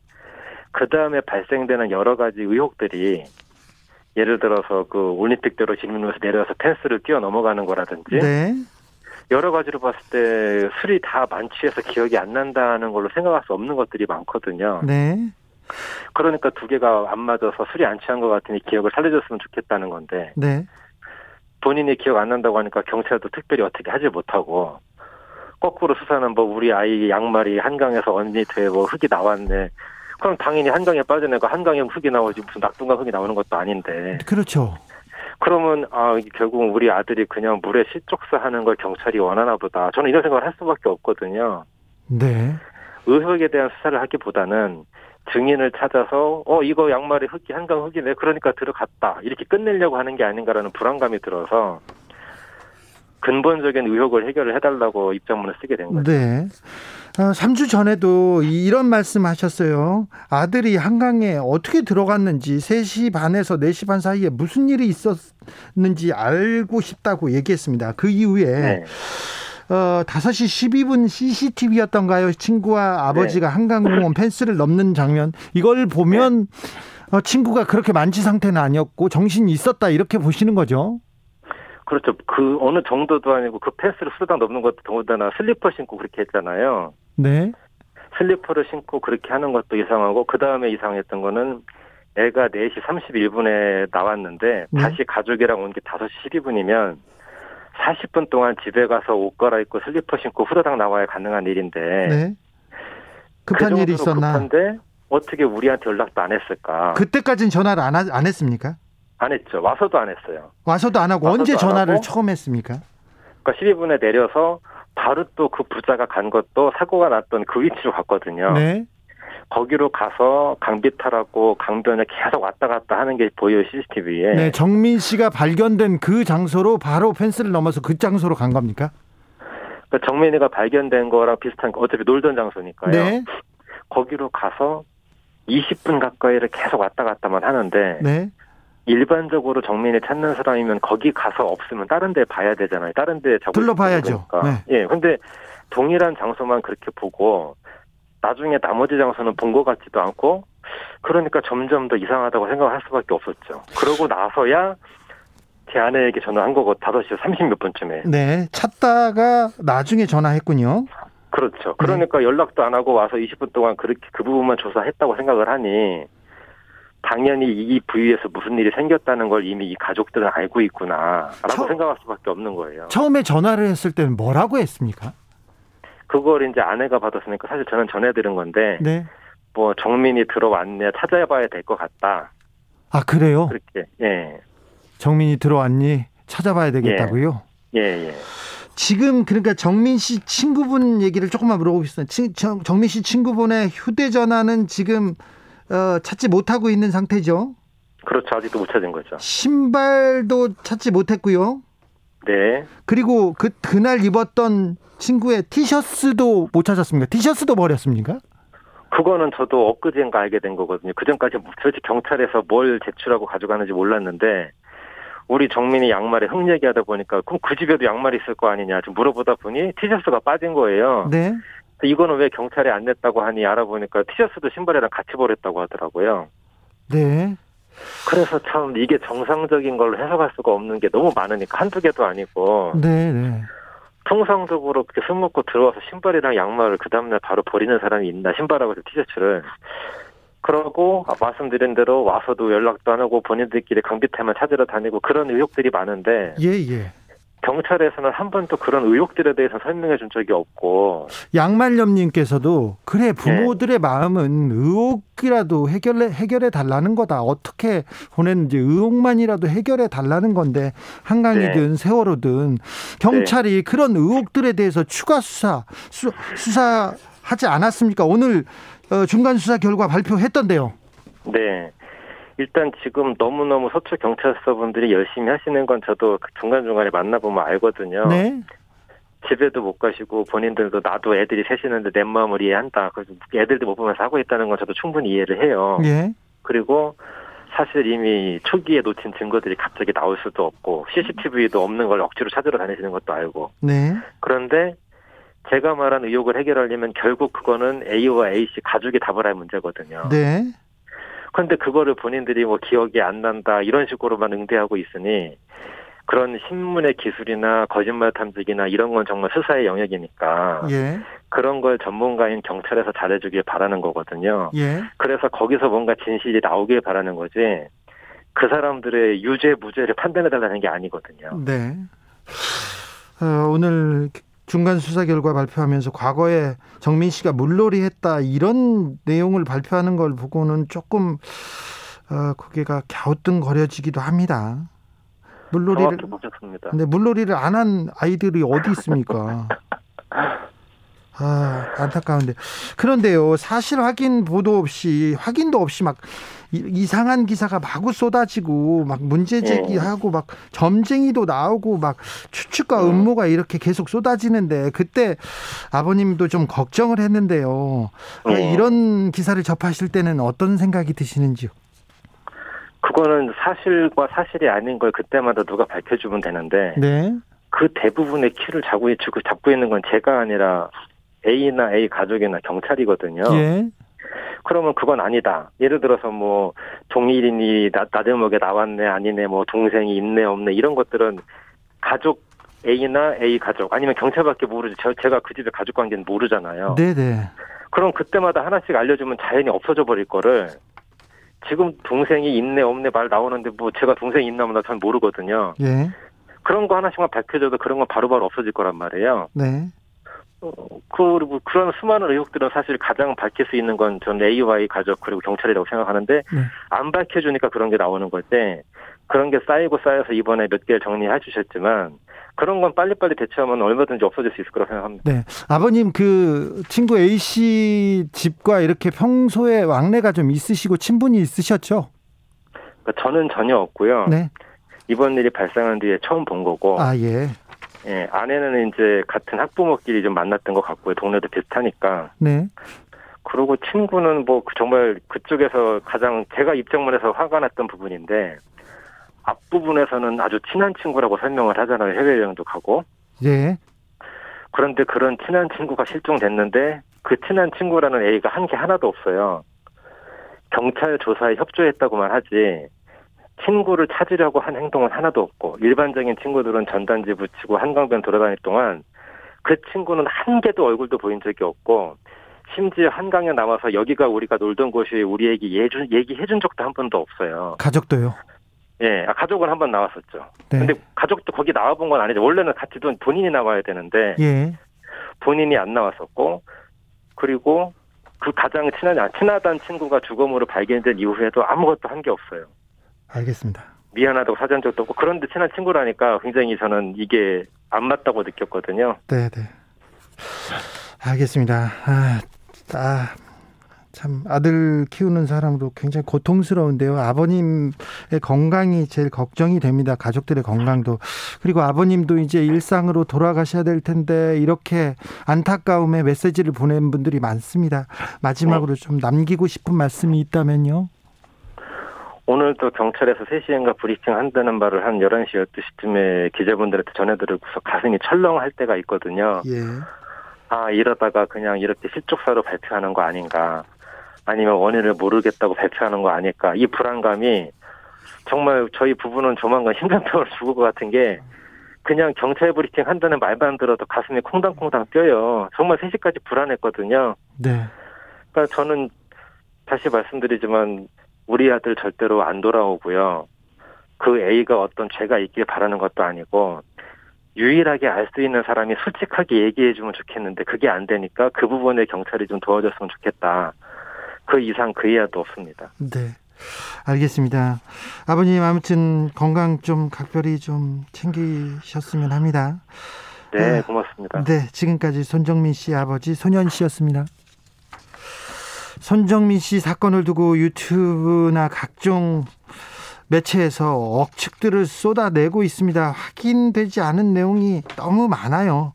그 다음에 발생되는 여러 가지 의혹들이 예를 들어서 그 올림픽대로 진입로에서 내려와서 펜스를 뛰어 넘어가는 거라든지 네. 여러 가지로 봤을 때 술이 다 만취해서 기억이 안 난다는 걸로 생각할 수 없는 것들이 많거든요. 네. 그러니까 두 개가 안 맞아서 술이 안 취한 것 같으니 기억을 살려줬으면 좋겠다는 건데 네. 본인이 기억 안 난다고 하니까 경찰도 특별히 어떻게 하지 못하고 거꾸로 수사는 뭐 우리 아이 양말이 한강에서 언니 뒤에 뭐 흙이 나왔네. 그럼 당연히 한강에 빠져내고 한강에 흙이 나오지 무슨 낙동강 흙이 나오는 것도 아닌데 그렇죠. 그러면 아 결국은 우리 아들이 그냥 물에 시쪽사하는 걸 경찰이 원하나 보다. 저는 이런 생각을 할 수밖에 없거든요. 네. 의혹에 대한 수사를 하기보다는 증인을 찾아서 어 이거 양말이 흙이 한강 흙이네 그러니까 들어갔다 이렇게 끝내려고 하는 게 아닌가라는 불안감이 들어서 근본적인 의혹을 해결을 해달라고 입장문을 쓰게 된 거죠. 네. 어, 3주 전에도 이런 말씀 하셨어요. 아들이 한강에 어떻게 들어갔는지 3시 반에서 4시 반 사이에 무슨 일이 있었는지 알고 싶다고 얘기했습니다. 그 이후에 네. 어, 5시 12분 CCTV였던가요? 친구와 아버지가 한강공원 펜스를 넘는 장면. 이걸 보면 어, 친구가 그렇게 만취 상태는 아니었고 정신이 있었다 이렇게 보시는 거죠. 그렇죠. 그 어느 정도도 아니고 그 펜스를 후다닥 넘는 것도 더군다나 슬리퍼 신고 그렇게 했잖아요. 네. 슬리퍼를 신고 그렇게 하는 것도 이상하고 그 다음에 이상했던 거는 애가 4시 31분에 나왔는데 네. 다시 가족이랑 온 게 5시 12분이면 40분 동안 집에 가서 옷 갈아입고 슬리퍼 신고 후다닥 나와야 가능한 일인데 네. 그 급한 정도로 일이 있었나? 급한데 어떻게 우리한테 연락도 안 했을까? 그때까지는 전화를 안, 하- 안 했습니까? 안 했죠. 와서도 안 했어요. 와서도 안 하고 와서도 언제 안 전화를 하고? 처음 했습니까? 그러니까 12분에 내려서 바로 또 그 부자가 간 것도 사고가 났던 그 위치로 갔거든요. 네. 거기로 가서 강비탈하고 강변에 계속 왔다 갔다 하는 게 보여요 CCTV에. 네, 정민 씨가 발견된 그 장소로 바로 펜스를 넘어서 그 장소로 간 겁니까? 그러니까 정민이가 발견된 거랑 비슷한 거 어차피 놀던 장소니까요. 네. 거기로 가서 20분 가까이를 계속 왔다 갔다만 하는데 네. 일반적으로 정민이 찾는 사람이면 거기 가서 없으면 다른 데 봐야 되잖아요. 다른 데 잡을 둘러봐야죠. 수 있으니까. 예. 근데 동일한 장소만 그렇게 보고 나중에 나머지 장소는 본 것 같지도 않고 그러니까 점점 더 이상하다고 생각할 수밖에 없었죠. 그러고 나서야 제 아내에게 전화한 거고 5시 30몇 분쯤에. 네. 찾다가 나중에 전화했군요. 그렇죠. 그러니까 연락도 안 하고 와서 20분 동안 그렇게 그 부분만 조사했다고 생각을 하니 당연히 이 부위에서 무슨 일이 생겼다는 걸 이미 이 가족들은 알고 있구나라고 처- 생각할 수밖에 없는 거예요. 처음에 전화를 했을 때는 뭐라고 했습니까? 그걸 이제 아내가 받았으니까 사실 저는 전해드린 건데 네. 뭐 정민이 들어왔네 찾아봐야 될 것 같다 아, 그래요? 그렇게 예 정민이 들어왔니? 찾아봐야 되겠다고요? 예, 예. 지금 그러니까 정민 씨 친구분 얘기를 조금만 물어보겠습니다. 정- 정민 씨 친구분의 휴대전화는 지금 어, 찾지 못하고 있는 상태죠. 그렇죠 아직도 못 찾은 거죠. 신발도 찾지 못했고요. 네 그리고 그 그날 입었던 친구의 티셔츠도 못 찾았습니까? 티셔츠도 버렸습니까? 그거는 저도 엊그제인가 알게 된 거거든요. 그 전까지 솔직히 경찰에서 뭘 제출하고 가져가는지 몰랐는데 우리 정민이 양말에 흙 얘기하다 보니까 그럼 그 집에도 양말이 있을 거 아니냐 좀 물어보다 보니 티셔츠가 빠진 거예요. 네. 이거는 왜 경찰에 안 냈다고 하니 알아보니까 티셔츠도 신발이랑 같이 버렸다고 하더라고요. 네. 그래서 참 이게 정상적인 걸로 해석할 수가 없는 게 너무 많으니까 한두 개도 아니고 네, 네. 통상적으로 그렇게 술 먹고 들어와서 신발이랑 양말을 그 다음날 바로 버리는 사람이 있나 신발하고 티셔츠를 그러고 아, 말씀드린 대로 와서도 연락도 안 하고 본인들끼리 강비태만 찾으러 다니고 그런 의혹들이 많은데 예, 예. 경찰에서는 한 번도 그런 의혹들에 대해서 설명해 준 적이 없고 양말염님께서도 그래 부모들의 마음은 의혹이라도 해결해 해결해 달라는 거다. 어떻게 보냈는지 의혹만이라도 해결해 달라는 건데 한강이든 세월호든 경찰이 그런 의혹들에 대해서 추가 수사 수, 수사하지 않았습니까? 오늘 어, 중간 수사 결과 발표했던데요. 네. 일단 지금 너무너무 서초 경찰서분들이 열심히 하시는 건 저도 그 중간중간에 만나보면 알거든요. 네. 집에도 못 가시고 본인들도 나도 애들이 셋이는데 내 마음을 이해한다. 그래서 애들도 못 보면서 하고 있다는 건 저도 충분히 이해를 해요. 예. 그리고 사실 이미 초기에 놓친 증거들이 갑자기 나올 수도 없고 CCTV도 없는 걸 억지로 찾으러 다니시는 것도 알고 네. 그런데 제가 말한 의혹을 해결하려면 결국 그거는 A와 A씨 가족이 답을 할 문제거든요. 네. 그런데 그거를 본인들이 뭐 기억이 안 난다 이런 식으로만 응대하고 있으니 그런 신문의 기술이나 거짓말 탐지기나 이런 건 정말 수사의 영역이니까 예. 그런 걸 전문가인 경찰에서 잘해주길 바라는 거거든요. 예. 그래서 거기서 뭔가 진실이 나오길 바라는 거지 그 사람들의 유죄 무죄를 판단해달라는 게 아니거든요. 네. 어, 오늘 중간 수사 결과 발표하면서 과거에 정민 씨가 물놀이 했다 이런 내용을 발표하는 걸 보고는 조금 어, 고개가 갸우뚱거려지기도 합니다. 물놀이를. 근데 물놀이를 안 한 아이들이 어디 있습니까? 아, 안타까운데. 그런데요, 사실 확인 보도 없이, 확인도 없이 막 이- 이상한 기사가 마구 쏟아지고 막 문제 제기하고 막 점쟁이도 나오고 막 추측과 음모가 이렇게 계속 쏟아지는데 그때 아버님도 좀 걱정을 했는데요. 네. 이런 기사를 접하실 때는 어떤 생각이 드시는지요? 그거는 사실과 사실이 아닌 걸 그때마다 누가 밝혀주면 되는데 네. 그 대부분의 키를 잡고, 있- 잡고 있는 건 제가 아니라 A나 A 가족이나 경찰이거든요. 예. 그러면 그건 아니다. 예를 들어서 뭐 동일인이 나, 나대목에 나왔네 아니네 뭐 동생이 있네 없네 이런 것들은 가족 A나 A 가족 아니면 경찰밖에 모르지 저, 제가 그 집의 가족 관계는 모르잖아요. 네, 네. 그럼 그때마다 하나씩 알려주면 자연히 없어져 버릴 거를 지금 동생이 있네 없네 말 나오는데 뭐 제가 동생이 있나 없나 잘 모르거든요. 예. 그런 거 하나씩만 밝혀줘도 그런 건 바로바로 없어질 거란 말이에요. 네. 어, 그리고 그런 수많은 의혹들은 사실 가장 밝힐 수 있는 건 전 AY 가족 그리고 경찰이라고 생각하는데 네. 안 밝혀주니까 그런 게 나오는 건데 그런 게 쌓이고 쌓여서 이번에 몇 개를 정리해 주셨지만 그런 건 빨리빨리 대처하면 얼마든지 없어질 수 있을 거라고 생각합니다. 네. 아버님 그 친구 A 씨 집과 이렇게 평소에 왕래가 좀 있으시고 친분이 있으셨죠? 그러니까 저는 전혀 없고요. 네. 이번 일이 발생한 뒤에 처음 본 거고 아, 예. 예, 아내는 이제 같은 학부모끼리 좀 만났던 것 같고요. 동네도 비슷하니까. 네. 그리고 친구는 뭐 그- 정말 그쪽에서 가장 제가 입장문에서 화가 났던 부분인데 앞부분에서는 아주 친한 친구라고 설명을 하잖아요. 해외여행도 가고. 예. 그런데 그런 친한 친구가 실종됐는데 그 친한 친구라는 A가 한 게 하나도 없어요. 경찰 조사에 협조했다고만 하지 친구를 찾으려고 한 행동은 하나도 없고 일반적인 친구들은 전단지 붙이고 한강변 돌아다닐 동안 그 친구는 한 개도 얼굴도 보인 적이 없고 심지어 한강에 나와서 여기가 우리가 놀던 곳이 우리 얘기 예준, 얘기해준 적도 한 번도 없어요. 가족도요. 예, 아, 가족은 한 번 나왔었죠. 네. 근데 가족도 거기 나와본 건 아니죠. 원래는 같이 돈 본인이 나와야 되는데 예. 본인이 안 나왔었고 그리고 그 가장 친한 아, 친하단 친구가 주검으로 발견된 이후에도 아무것도 한 게 없어요. 알겠습니다. 미안하다고 사전 적도 없고 그런데 친한 친구라니까 굉장히 저는 이게 안 맞다고 느꼈거든요. 네, 네. 알겠습니다. 아, 아, 참 아들 키우는 사람도 굉장히 고통스러운데요. 아버님의 건강이 제일 걱정이 됩니다. 가족들의 건강도. 그리고 아버님도 이제 일상으로 돌아가셔야 될 텐데 이렇게 안타까움의 메시지를 보낸 분들이 많습니다. 마지막으로 좀 남기고 싶은 말씀이 있다면요. 오늘도 경찰에서 3시인가 브리핑 한다는 말을 한 11시, 12시쯤에 기자분들한테 전해드리고서 가슴이 철렁할 때가 있거든요. 예. 아, 이러다가 그냥 이렇게 실족사로 발표하는 거 아닌가. 아니면 원인을 모르겠다고 발표하는 거 아닐까. 이 불안감이 정말 저희 부부는 조만간 심장병으로 죽을 것 같은 게 그냥 경찰 브리핑 한다는 말만 들어도 가슴이 콩당콩당 뛰어요. 정말 3시까지 불안했거든요. 네. 그러니까 저는 다시 말씀드리지만 우리 아들 절대로 안 돌아오고요. 그 A가 어떤 죄가 있길 바라는 것도 아니고 유일하게 알 수 있는 사람이 솔직하게 얘기해주면 좋겠는데 그게 안 되니까 그 부분에 경찰이 좀 도와줬으면 좋겠다. 그 이상 그 이하도 없습니다. 네. 알겠습니다. 아버님 아무튼 건강 좀 각별히 좀 챙기셨으면 합니다. 네, 네. 고맙습니다. 네, 지금까지 손정민 씨 아버지 손현 씨였습니다. 손정민 씨 사건을 두고 유튜브나 각종 매체에서 억측들을 쏟아내고 있습니다. 확인되지 않은 내용이 너무 많아요.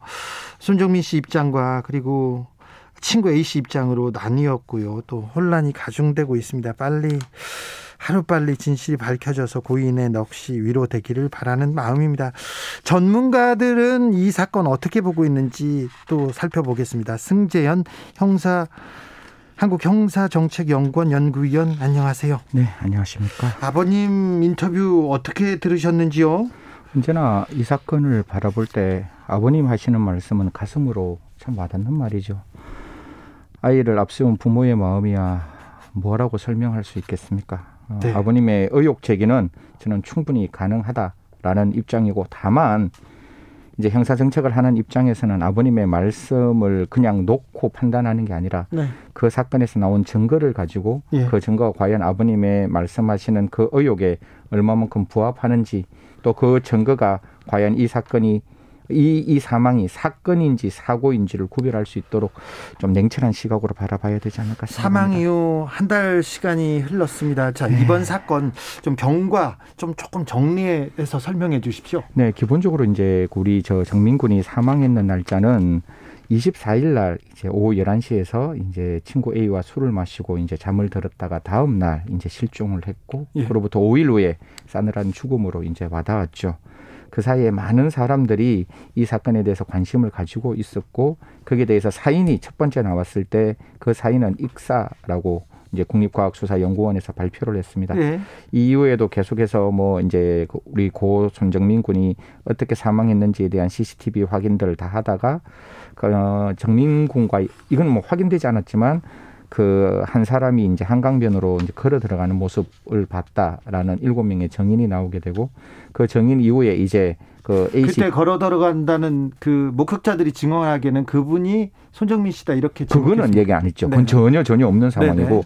손정민 씨 입장과 그리고 친구 A 씨 입장으로 나뉘었고요. 또 혼란이 가중되고 있습니다. 빨리 하루빨리 진실이 밝혀져서 고인의 넋이 위로되기를 바라는 마음입니다. 전문가들은 이 사건 어떻게 보고 있는지 또 살펴보겠습니다. 승재현 형사 한국 형사정책연구원 연구위원 안녕하세요. 네, 안녕하십니까. 아버님 인터뷰 어떻게 들으셨는지요? 언제나 이 사건을 바라볼 때 아버님 하시는 말씀은 가슴으로 참 와닿는 말이죠. 아이를 앞세운 부모의 마음이야 뭐라고 설명할 수 있겠습니까? 어, 네. 아버님의 의혹 제기는 저는 충분히 가능하다라는 입장이고 다만 이제 형사 정책을 하는 입장에서는 아버님의 말씀을 그냥 놓고 판단하는 게 아니라 네. 그 사건에서 나온 증거를 가지고 예. 그 증거가 과연 아버님의 말씀하시는 그 의혹에 얼마만큼 부합하는지 또 그 증거가 과연 이 사건이 이, 이 사망이 사건인지 사고인지를 구별할 수 있도록 좀 냉철한 시각으로 바라봐야 되지 않을까 생각합니다. 사망 이후 한 달 시간이 흘렀습니다. 자, 네. 이번 사건 좀 경과 좀 조금 정리해서 설명해 주십시오. 네, 기본적으로 이제 우리 저 정민군이 사망했는 날짜는 24일 날 이제 오후 11시에서 이제 친구 A와 술을 마시고 이제 잠을 들었다가 다음 날 이제 실종을 했고 예. 그로부터 5일 후에 싸늘한 죽음으로 이제 와닿았죠. 그 사이에 많은 사람들이 이 사건에 대해서 관심을 가지고 있었고 거기에 대해서 사인이 첫 번째 나왔을 때 그 사인은 익사라고 이제 국립과학수사연구원에서 발표를 했습니다. 네. 이후에도 계속해서 뭐 이제 그 우리 고 손정민 군이 어떻게 사망했는지에 대한 CCTV 확인들을 다 하다가 그 어, 정민 군과 이건 뭐 확인되지 않았지만 그 한 사람이 이제 한강변으로 이제 걸어 들어가는 모습을 봤다라는 일곱 명의 정인이 나오게 되고 그 정인 이후에 이제 그 AC 그때 걸어 들어간다는 그 목격자들이 증언하기에는 그분이 손정민 씨다 이렇게 그거는 얘기 안 했죠. 그건 전혀 전혀 없는 상황이고 네네.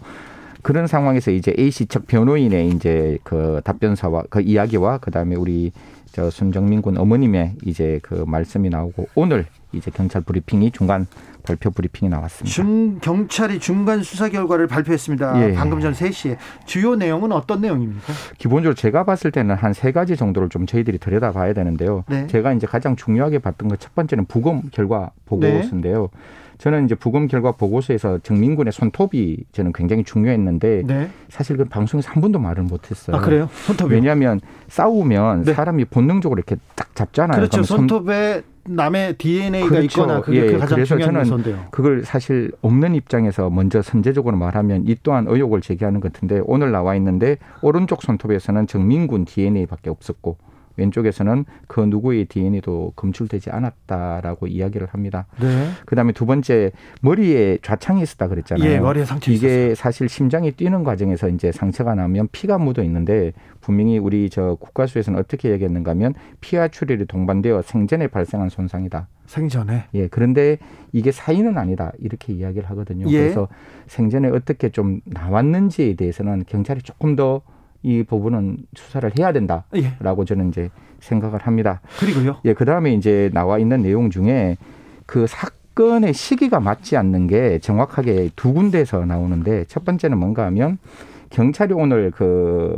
그런 상황에서 이제 A 씨 측 변호인의 이제 그 답변서와 그 이야기와 그다음에 우리 저 손정민 군 어머님의 이제 그 말씀이 나오고 오늘 이제 경찰 브리핑이 중간 발표 브리핑이 나왔습니다. 중, 경찰이 중간 수사 결과를 발표했습니다. 예. 방금 전 3시에 주요 내용은 어떤 내용입니까? 기본적으로 제가 봤을 때는 한 세 가지 정도를 좀 저희들이 들여다봐야 되는데요. 네. 제가 이제 가장 중요하게 봤던 것 첫 번째는 부검 결과 보고서인데요. 네. 저는 이제 부검 결과 보고서에서 정민군의 손톱이 저는 굉장히 중요했는데 네. 사실 그 방송에서 한 번도 말을 못했어요. 아 그래요? 손톱이 왜냐하면 싸우면 네. 사람이 본능적으로 이렇게 딱 잡잖아요. 그렇죠. 손톱에 남의 DNA가 그렇죠. 있거나 그게 예, 가장 그래서 중요한 저는 요소인데요. 그걸 사실 없는 입장에서 먼저 선제적으로 말하면 이 또한 의혹을 제기하는 것 같은데 오늘 나와 있는데 오른쪽 손톱에서는 정민군 DNA밖에 없었고 왼쪽에서는 그 누구의 DNA도 검출되지 않았다라고 이야기를 합니다. 네. 그다음에 두 번째 머리에 좌창이 있었다 그랬잖아요. 예, 머리에 상처 이게 있었어요. 사실 심장이 뛰는 과정에서 이제 상처가 나면 피가 묻어 있는데 분명히 우리 저 국가수에서는 어떻게 얘기했는가하면 피와 출혈이 동반되어 생전에 발생한 손상이다. 생전에. 예. 그런데 이게 사인은 아니다. 이렇게 이야기를 하거든요. 예. 그래서 생전에 어떻게 좀 나왔는지에 대해서는 경찰이 조금 더 이 부분은 수사를 해야 된다라고 예. 저는 이제 생각을 합니다. 그리고요. 예, 그 다음에 이제 나와 있는 내용 중에 그 사건의 시기가 맞지 않는 게 정확하게 두 군데에서 나오는데 첫 번째는 뭔가 하면 경찰이 오늘 그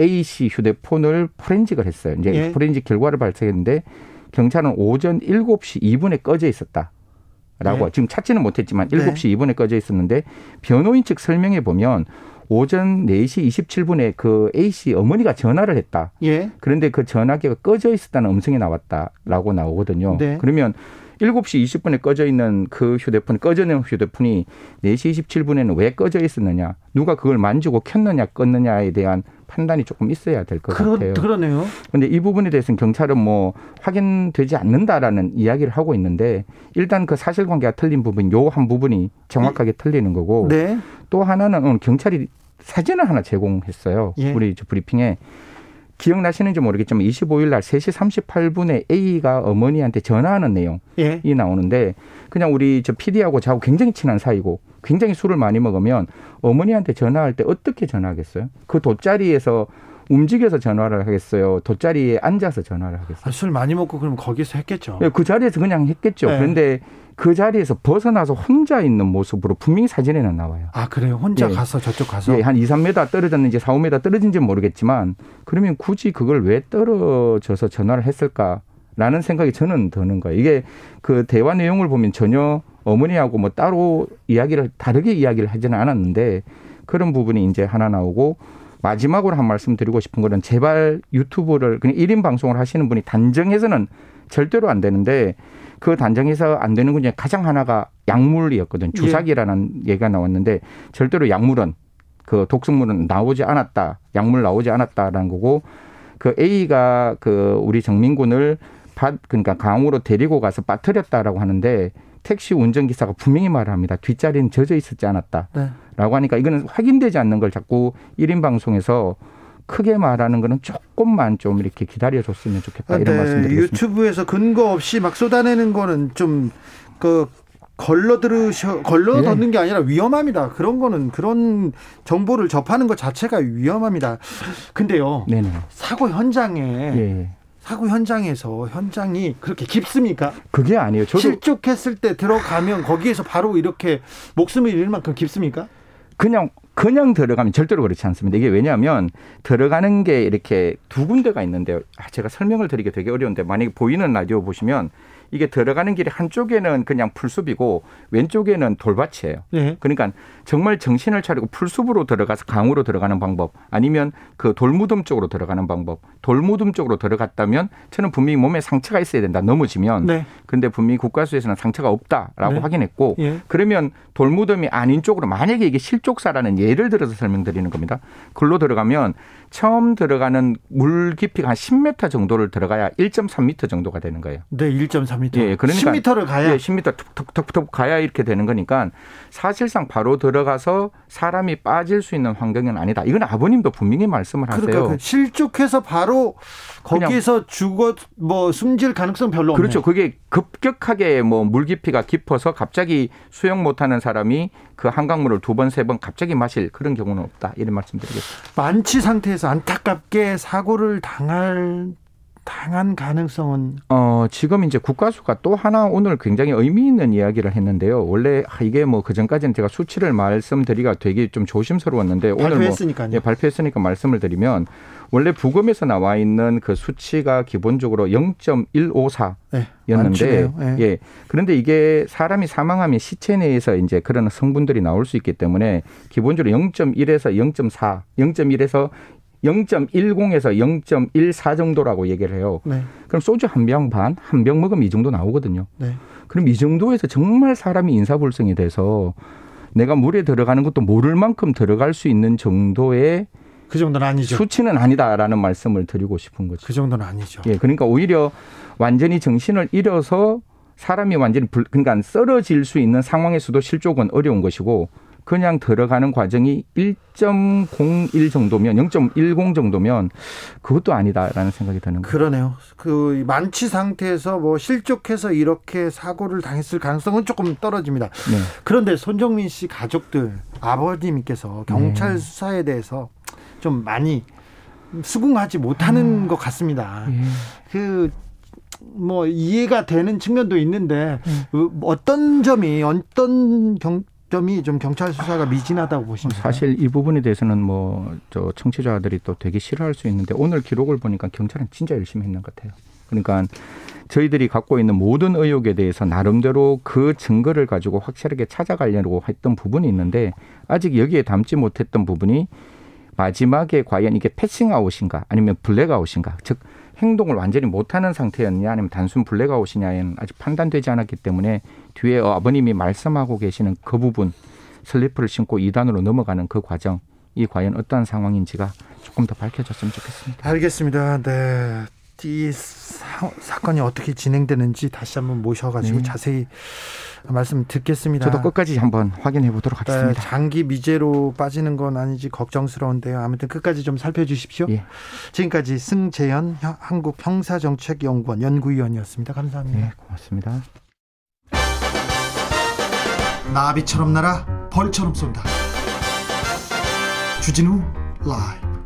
A 씨 휴대폰을 포렌직을 했어요. 이제 예. 포렌직 결과를 발표했는데 경찰은 오전 7시 2분에 꺼져 있었다. 라고 예. 지금 찾지는 못했지만 7시 네. 2분에 꺼져 있었는데 변호인 측 설명에 보면 오전 4시 27분에 그 A 씨 어머니가 전화를 했다. 예. 그런데 그 전화기가 꺼져 있었다는 음성이 나왔다라고 나오거든요. 네. 그러면 7시 20분에 꺼져 있는 그 휴대폰, 꺼져 있는 휴대폰이 4시 27분에는 왜 꺼져 있었느냐, 누가 그걸 만지고 켰느냐, 껐느냐에 대한 판단이 조금 있어야 될 것 같아요. 그러네요. 그런데 이 부분에 대해서는 경찰은 뭐 확인되지 않는다라는 이야기를 하고 있는데 일단 그 사실관계가 틀린 부분, 요 한 부분이 정확하게 네. 틀리는 거고 네. 또 하나는 오늘 경찰이 사진을 하나 제공했어요. 예. 우리 브리핑에 기억나시는지 모르겠지만 25일 날 3시 38분에 A가 어머니한테 전화하는 내용이 예. 나오는데 그냥 우리 저 PD하고 저하고 굉장히 친한 사이고 굉장히 술을 많이 먹으면 어머니한테 전화할 때 어떻게 전화하겠어요? 그 돗자리에서 움직여서 전화를 하겠어요? 돗자리에 앉아서 전화를 하겠어요? 아, 술 많이 먹고 그럼 거기서 했겠죠. 네, 그 자리에서 그냥 했겠죠. 네. 그런데 그 자리에서 벗어나서 혼자 있는 모습으로 분명히 사진에는 나와요. 아, 그래요? 혼자 네. 가서 저쪽 가서? 네, 한 2, 3m 떨어졌는지 4, 5m 떨어진지는 모르겠지만 그러면 굳이 그걸 왜 떨어져서 전화를 했을까? 라는 생각이 저는 드는 거예요. 이게 그 대화 내용을 보면 전혀 어머니하고 뭐 따로 이야기를 다르게 이야기를 하지는 않았는데 그런 부분이 이제 하나 나오고 마지막으로 한 말씀 드리고 싶은 거는 제발 유튜브를 그냥 1인 방송을 하시는 분이 단정해서는 절대로 안 되는데 그 단정해서 안 되는 것 중에 가장 하나가 약물이었거든. 주사기라는 예. 얘기가 나왔는데 절대로 약물은 그 독성물은 나오지 않았다. 약물 나오지 않았다라는 거고 그 A가 그 우리 정민군을 밭 그러니까 강으로 데리고 가서 빠뜨렸다라고 하는데 택시 운전기사가 분명히 말을 합니다. 뒷자리는 젖어 있었지 않았다. 네. 라고 하니까 이거는 확인되지 않는 걸 자꾸 1인 방송에서 크게 말하는 거는 조금만 좀 이렇게 기다려 줬으면 좋겠다 이런 네, 말씀 드리겠습니다. 유튜브에서 근거 없이 막 쏟아내는 거는 좀그 걸러 들으셔 걸러 예. 듣는 게 아니라 위험합니다. 그런 거는 그런 정보를 접하는 것 자체가 위험합니다. 근데요. 네네. 사고 현장에 예. 사고 현장에서 현장이 그렇게 깊습니까? 그게 아니에요. 저도 실족했을 때 들어가면 거기에서 바로 이렇게 목숨을 잃을 만큼 깊습니까? 그냥 그냥 들어가면 절대로 그렇지 않습니다. 이게 왜냐하면 들어가는 게 이렇게 두 군데가 있는데 아, 제가 설명을 드리기 되게 어려운데 만약에 보이는 라디오 보시면 이게 들어가는 길이 한쪽에는 그냥 풀숲이고 왼쪽에는 돌밭이에요. 네. 그러니까 정말 정신을 차리고 풀숲으로 들어가서 강으로 들어가는 방법 아니면 그 돌무덤 쪽으로 들어가는 방법 돌무덤 쪽으로 들어갔다면 저는 분명히 몸에 상처가 있어야 된다 넘어지면 네. 근데 분명히 국가수에서는 상처가 없다라고 네. 확인했고 예. 그러면 돌무덤이 아닌 쪽으로 만약에 이게 실족사라는 예를 들어서 설명드리는 겁니다. 글로 들어가면 처음 들어가는 물 깊이가 한 10m 정도를 들어가야 1.3m 정도가 되는 거예요. 네, 1.4m. 예, 그러니까 10m를 가야 예, 10m 툭툭툭툭 가야 이렇게 되는 거니까 사실상 바로 들어가서 사람이 빠질 수 있는 환경은 아니다. 이건 아버님도 분명히 말씀을 하세요. 그러니까 그 실족해서 바로 거기에서 죽어 뭐 숨질 가능성 별로 없네. 그렇죠. 그게 급격하게 뭐 물 깊이가 깊어서 갑자기 수영 못하는 사람이 그 한강물을 두 번, 세 번 갑자기 마실 그런 경우는 없다. 이런 말씀 드리겠습니다. 만취 상태에서 안타깝게 사고를 당할 당한 가능성은 어, 지금 이제 국가수가 또 하나 오늘 굉장히 의미 있는 이야기를 했는데요. 원래 아, 이게 뭐 그전까지는 제가 수치를 말씀드리기가 되게 좀 조심스러웠는데 오늘 뭐 발표했으니까요. 예, 발표했으니까 말씀을 드리면 원래 부검에서 나와 있는 그 수치가 기본적으로 0.154 네, 였는데. 예. 예. 그런데 이게 사람이 사망하면 시체 내에서 이제 그런 성분들이 나올 수 있기 때문에 기본적으로 0.1에서 0.4, 0.1에서 0.10에서 0.14 정도라고 얘기를 해요. 네, 그럼 소주 한 병 반, 한 병 먹으면 이 정도 나오거든요. 네. 그럼 이 정도에서 정말 사람이 인사불성이 돼서 내가 물에 들어가는 것도 모를 만큼 들어갈 수 있는 정도의 그 정도는 아니죠. 수치는 아니다라는 말씀을 드리고 싶은 거죠. 그 정도는 아니죠. 예, 그러니까 오히려 완전히 정신을 잃어서 사람이 완전히 불, 그러니까 쓰러질 수 있는 상황에서도 실족은 어려운 것이고 그냥 들어가는 과정이 1.01 정도면 0.10 정도면 그것도 아니다라는 생각이 드는 거예요. 그러네요. 그 만취 상태에서 뭐 실족해서 이렇게 사고를 당했을 가능성은 조금 떨어집니다. 네. 그런데 손정민 씨 가족들 아버님께서 경찰 네. 수사에 대해서 좀 많이 수긍하지 못하는 아. 것 같습니다. 예. 그 뭐 이해가 되는 측면도 있는데 그 어떤 점이 어떤 경, 점이 좀 경찰 수사가 미진하다고 보십니까? 사실 이 부분에 대해서는 뭐 저 청취자들이 또 되게 싫어할 수 있는데 오늘 기록을 보니까 경찰은 진짜 열심히 했는 것 같아요. 그러니까 저희들이 갖고 있는 모든 의혹에 대해서 나름대로 그 증거를 가지고 확실하게 찾아가려고 했던 부분이 있는데 아직 여기에 담지 못했던 부분이 마지막에 과연 이게 패싱아웃인가 아니면 블랙아웃인가 즉 행동을 완전히 못하는 상태였냐 아니면 단순 블랙아웃이냐는 아직 판단되지 않았기 때문에 뒤에 아버님이 말씀하고 계시는 그 부분 슬리퍼를 신고 2단으로 넘어가는 그 과정 이 과연 어떠한 상황인지가 조금 더 밝혀졌으면 좋겠습니다. 알겠습니다. 네. 이 사, 사건이 어떻게 진행되는지 다시 한번 모셔가지고 네. 자세히 말씀 듣겠습니다. 저도 끝까지 한번 확인해 보도록 네, 하겠습니다. 장기 미제로 빠지는 건 아닌지 걱정스러운데요. 아무튼 끝까지 좀 살펴주십시오. 예. 지금까지 승재현 형- 한국형사정책연구원 연구위원이었습니다. 감사합니다. 네, 고맙습니다. 나비처럼 날아 벌처럼 쏜다. 주진우 라이브.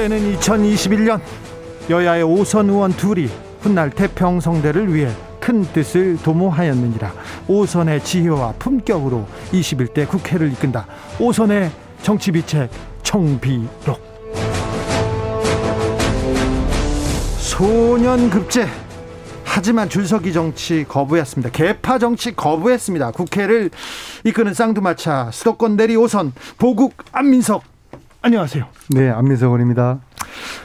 때는 2021년 여야의 오선 의원 둘이 훗날 태평성대를 위해 큰 뜻을 도모하였느니라 오선의 지혜와 품격으로 21대 국회를 이끈다 오선의 정치비책 청비록 소년급제 하지만 줄서기 정치 거부했습니다. 개파 정치 거부했습니다. 국회를 이끄는 쌍두마차 수도권 내리 오선 보국 안민석 안녕하세요. 네, 안민석 의원입니다.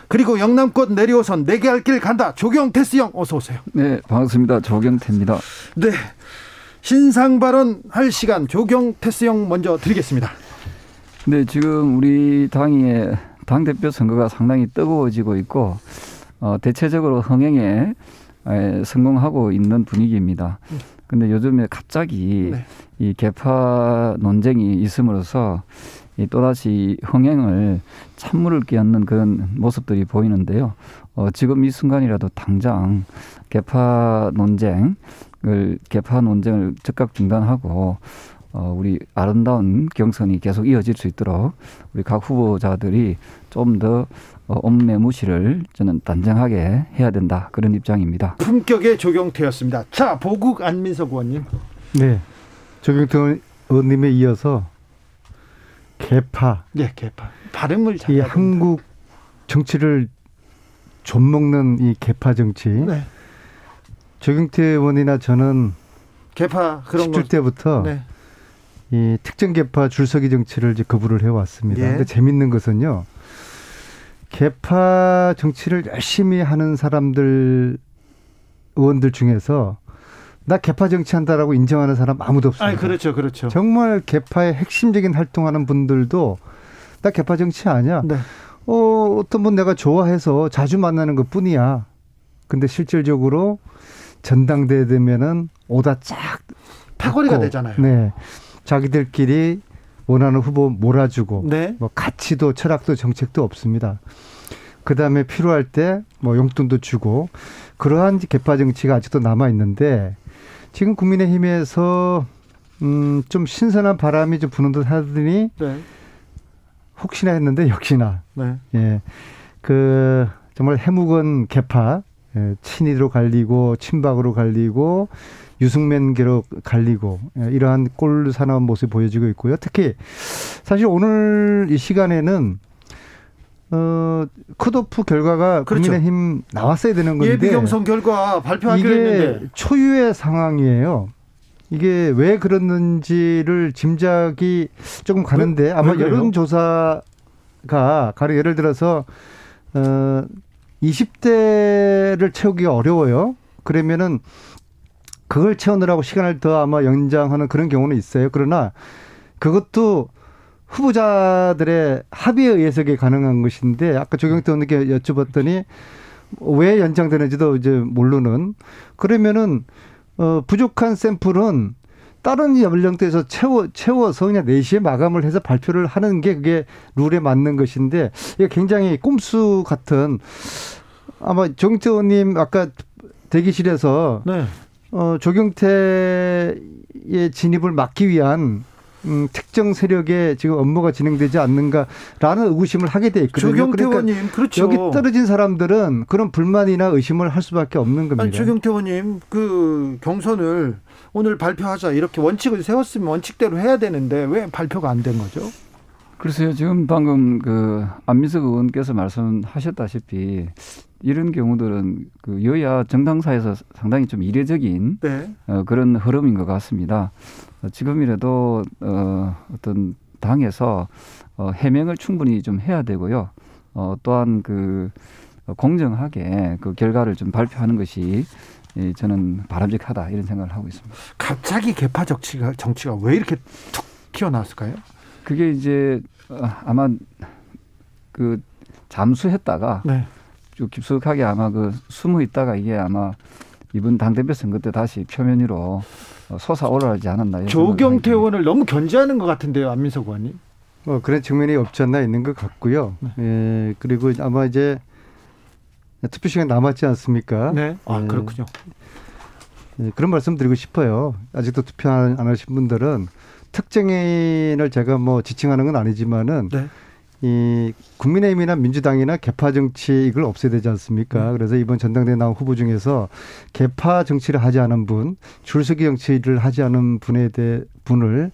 그리고 영남권 내리오선 내게 할 길 간다. 조경 테스형 어서 오세요. 네, 반갑습니다. 조경태입니다. 네. 신상 발언 할 시간 조경 테스형 먼저 드리겠습니다. 네, 지금 우리 당의 당 대표 선거가 상당히 뜨거워지고 있고 어, 대체적으로 흥행에 에, 성공하고 있는 분위기입니다. 근데 요즘에 갑자기 네. 이 개파 논쟁이 있음으로써 이 또다시 흥행을 찬물을 끼얹는 그런 모습들이 보이는데요. 어, 지금 이 순간이라도 당장 개파 논쟁을 개파 논쟁을 즉각 중단하고 어, 우리 아름다운 경선이 계속 이어질 수 있도록 우리 각 후보자들이 좀더 어, 옴매무시를 저는 단정하게 해야 된다 그런 입장입니다. 품격의 조경태였습니다. 자, 보국 안민석 의원님. 네. 조경태 의원님에 이어서 개파, 예, 개파. 발음을 이 잘. 한국 정치를 좀 먹는 이 개파 정치. 네. 조경태 의원이나 저는 개파 그런 거. 10줄 때부터 네. 이 특정 개파 줄서기 정치를 이제 거부를 해왔습니다. 예. 근데 재밌는 것은요. 개파 정치를 열심히 하는 사람들 의원들 중에서 나 개파 정치한다라고 인정하는 사람 아무도 없습니다. 아, 그렇죠. 그렇죠. 정말 개파의 핵심적인 활동하는 분들도 나 개파 정치 아니야. 네. 어, 어떤 분 내가 좋아해서 자주 만나는 것 뿐이야. 근데 실질적으로 전당대회 되면은 오다 쫙 파거리가 되잖아요. 네. 자기들끼리 원하는 후보 몰아주고 네. 뭐 가치도 철학도 정책도 없습니다. 그 다음에 필요할 때 뭐 용돈도 주고 그러한 개파 정치가 아직도 남아 있는데 지금 국민의힘에서 음, 좀 신선한 바람이 좀 부는 듯 하더니 네. 혹시나 했는데 역시나 네. 예. 그 정말 해묵은 개파 예, 친이로 갈리고 친박으로 갈리고 유승맨계로 갈리고 예, 이러한 꼴 사나운 모습이 보여지고 있고요. 특히 사실 오늘 이 시간에는 어 컷오프 결과가 그렇죠. 국민의힘 나왔어야 되는 건데 예비 경선 결과 발표하기로 이게 했는데 초유의 상황이에요. 이게 왜 그랬는지를 짐작이 조금 가는데 아마 왜? 여론조사가 가령 예를 들어서 어 20대를 채우기가 어려워요. 그러면은 그걸 채우느라고 시간을 더 아마 연장하는 그런 경우는 있어요. 그러나 그것도 후보자들의 합의에 의해서 가능한 것인데 아까 조경태 의원님께 여쭤봤더니 왜 연장되는지도 이제 모르는 그러면은 어 부족한 샘플은 다른 연령대에서 채워 채워서 그냥 4시에 마감을 해서 발표를 하는 게 그게 룰에 맞는 것인데 이게 굉장히 꼼수 같은 아마 조경태 의원님 아까 대기실에서 네. 어, 조경태의 진입을 막기 위한 음, 특정 세력의 지금 업무가 진행되지 않는가라는 의구심을 하게 돼 있거든요. 조경태 그러니까 의원님 그렇죠. 여기 떨어진 사람들은 그런 불만이나 의심을 할 수밖에 없는 겁니다. 아니, 조경태 의원님 그 경선을 오늘 발표하자 이렇게 원칙을 세웠으면 원칙대로 해야 되는데 왜 발표가 안 된 거죠? 글쎄요, 지금 방금 그 안민석 의원께서 말씀하셨다시피 이런 경우들은 그 여야 정당사에서 상당히 좀 이례적인 네. 어, 그런 흐름인 것 같습니다. 어, 지금이라도 어, 어떤 당에서 어, 해명을 충분히 좀 해야 되고요. 어, 또한 그 어, 공정하게 그 결과를 좀 발표하는 것이 예, 저는 바람직하다 이런 생각을 하고 있습니다. 갑자기 개파 정치가 정치가 왜 이렇게 툭 튀어나왔을까요? 그게 이제 어, 아마 그 잠수했다가 네. 쭉 깊숙하게 아마 그 숨어 있다가 이게 아마 이번 당대표 선거 때 다시 표면 위로 어, 솟아올라지 않았나. 이런 생각을 조경태 의원을 너무 견제하는 것 같은데요, 안민석 의원님. 뭐 그런 측면이 없지 않나 있는 것 같고요. 네. 예, 그리고 아마 이제 투표 시간 남았지 않습니까? 네. 아 네. 그렇군요. 예, 그런 말씀 드리고 싶어요. 아직도 투표 안 하신 분들은 특정인을 제가 뭐 지칭하는 건 아니지만은 네. 이 국민의힘이나 민주당이나 개파 정치 이걸 없애야 되지 않습니까? 그래서 이번 전당대회 나온 후보 중에서 개파 정치를 하지 않은 분, 줄서기 정치를 하지 않은 분에 대해 분을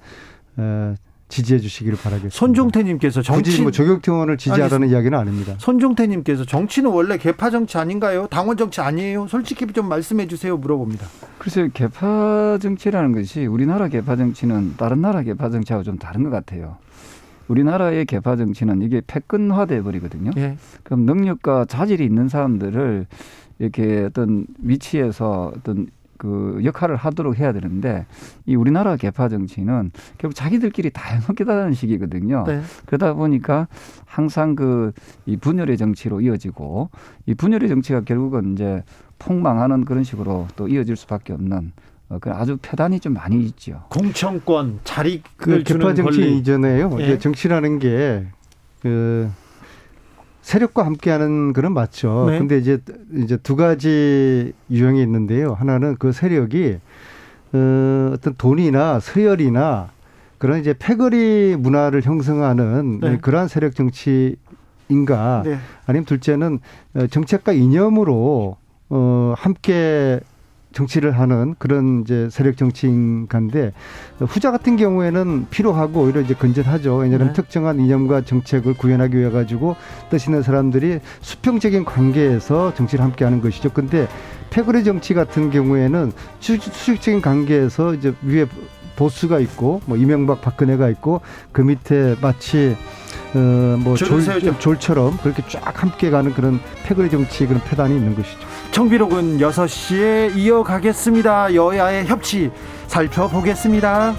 어, 지지해 주시기를 바라겠습니다. 손종태님께서 정치 굳이 뭐 조경태 의원을 지지하라는 이야기는 아닙니다. 손종태님께서 정치는 원래 개파 정치 아닌가요? 당원 정치 아니에요? 솔직히 좀 말씀해 주세요. 물어봅니다. 글쎄요, 개파 정치라는 것이 우리나라 개파 정치는 다른 나라 개파 정치하고 좀 다른 것 같아요. 우리나라의 개파 정치는 이게 패권화돼 버리거든요. 예. 그럼 능력과 자질이 있는 사람들을 이렇게 어떤 위치에서 어떤 그 역할을 하도록 해야 되는데 이 우리나라 개파 정치는 결국 자기들끼리 다 해먹겠다는 식이거든요. 네. 그러다 보니까 항상 그 이 분열의 정치로 이어지고 이 분열의 정치가 결국은 이제 폭망하는 그런 식으로 또 이어질 수밖에 없는 어, 그 아주 표단이 좀 많이 있죠. 공천권 자리를 그 주는 개파 정치 권리. 이전에요. 예. 이제 정치라는 게그 세력과 함께하는 그런 맞죠. 네. 근데 이제 이제 두 가지 유형이 있는데요. 하나는 그 세력이 어, 어떤 돈이나 서열이나 그런 이제 패거리 문화를 형성하는 네. 그러한 세력 정치인가 네. 아니면 둘째는 어, 정책과 이념으로 어 함께 정치를 하는 그런 이제 세력 정치인가인데 후자 같은 경우에는 필요하고 오히려 이제 건전하죠. 왜냐하면 네. 특정한 이념과 정책을 구현하기 위해 가지고 뜻 있는 사람들이 수평적인 관계에서 정치를 함께하는 것이죠. 근데 패거리 정치 같은 경우에는 수- 수직적인 관계에서 이제 위에 보수가 있고 뭐 이명박 박근혜가 있고 그 밑에 마치 어뭐 줄을 세우죠. 졸처럼 그렇게 쫙 함께 가는 그런 패거리 정치 그런 패단이 있는 것이죠. 정비록은 6시에 이어가겠습니다. 여야의 협치 살펴보겠습니다.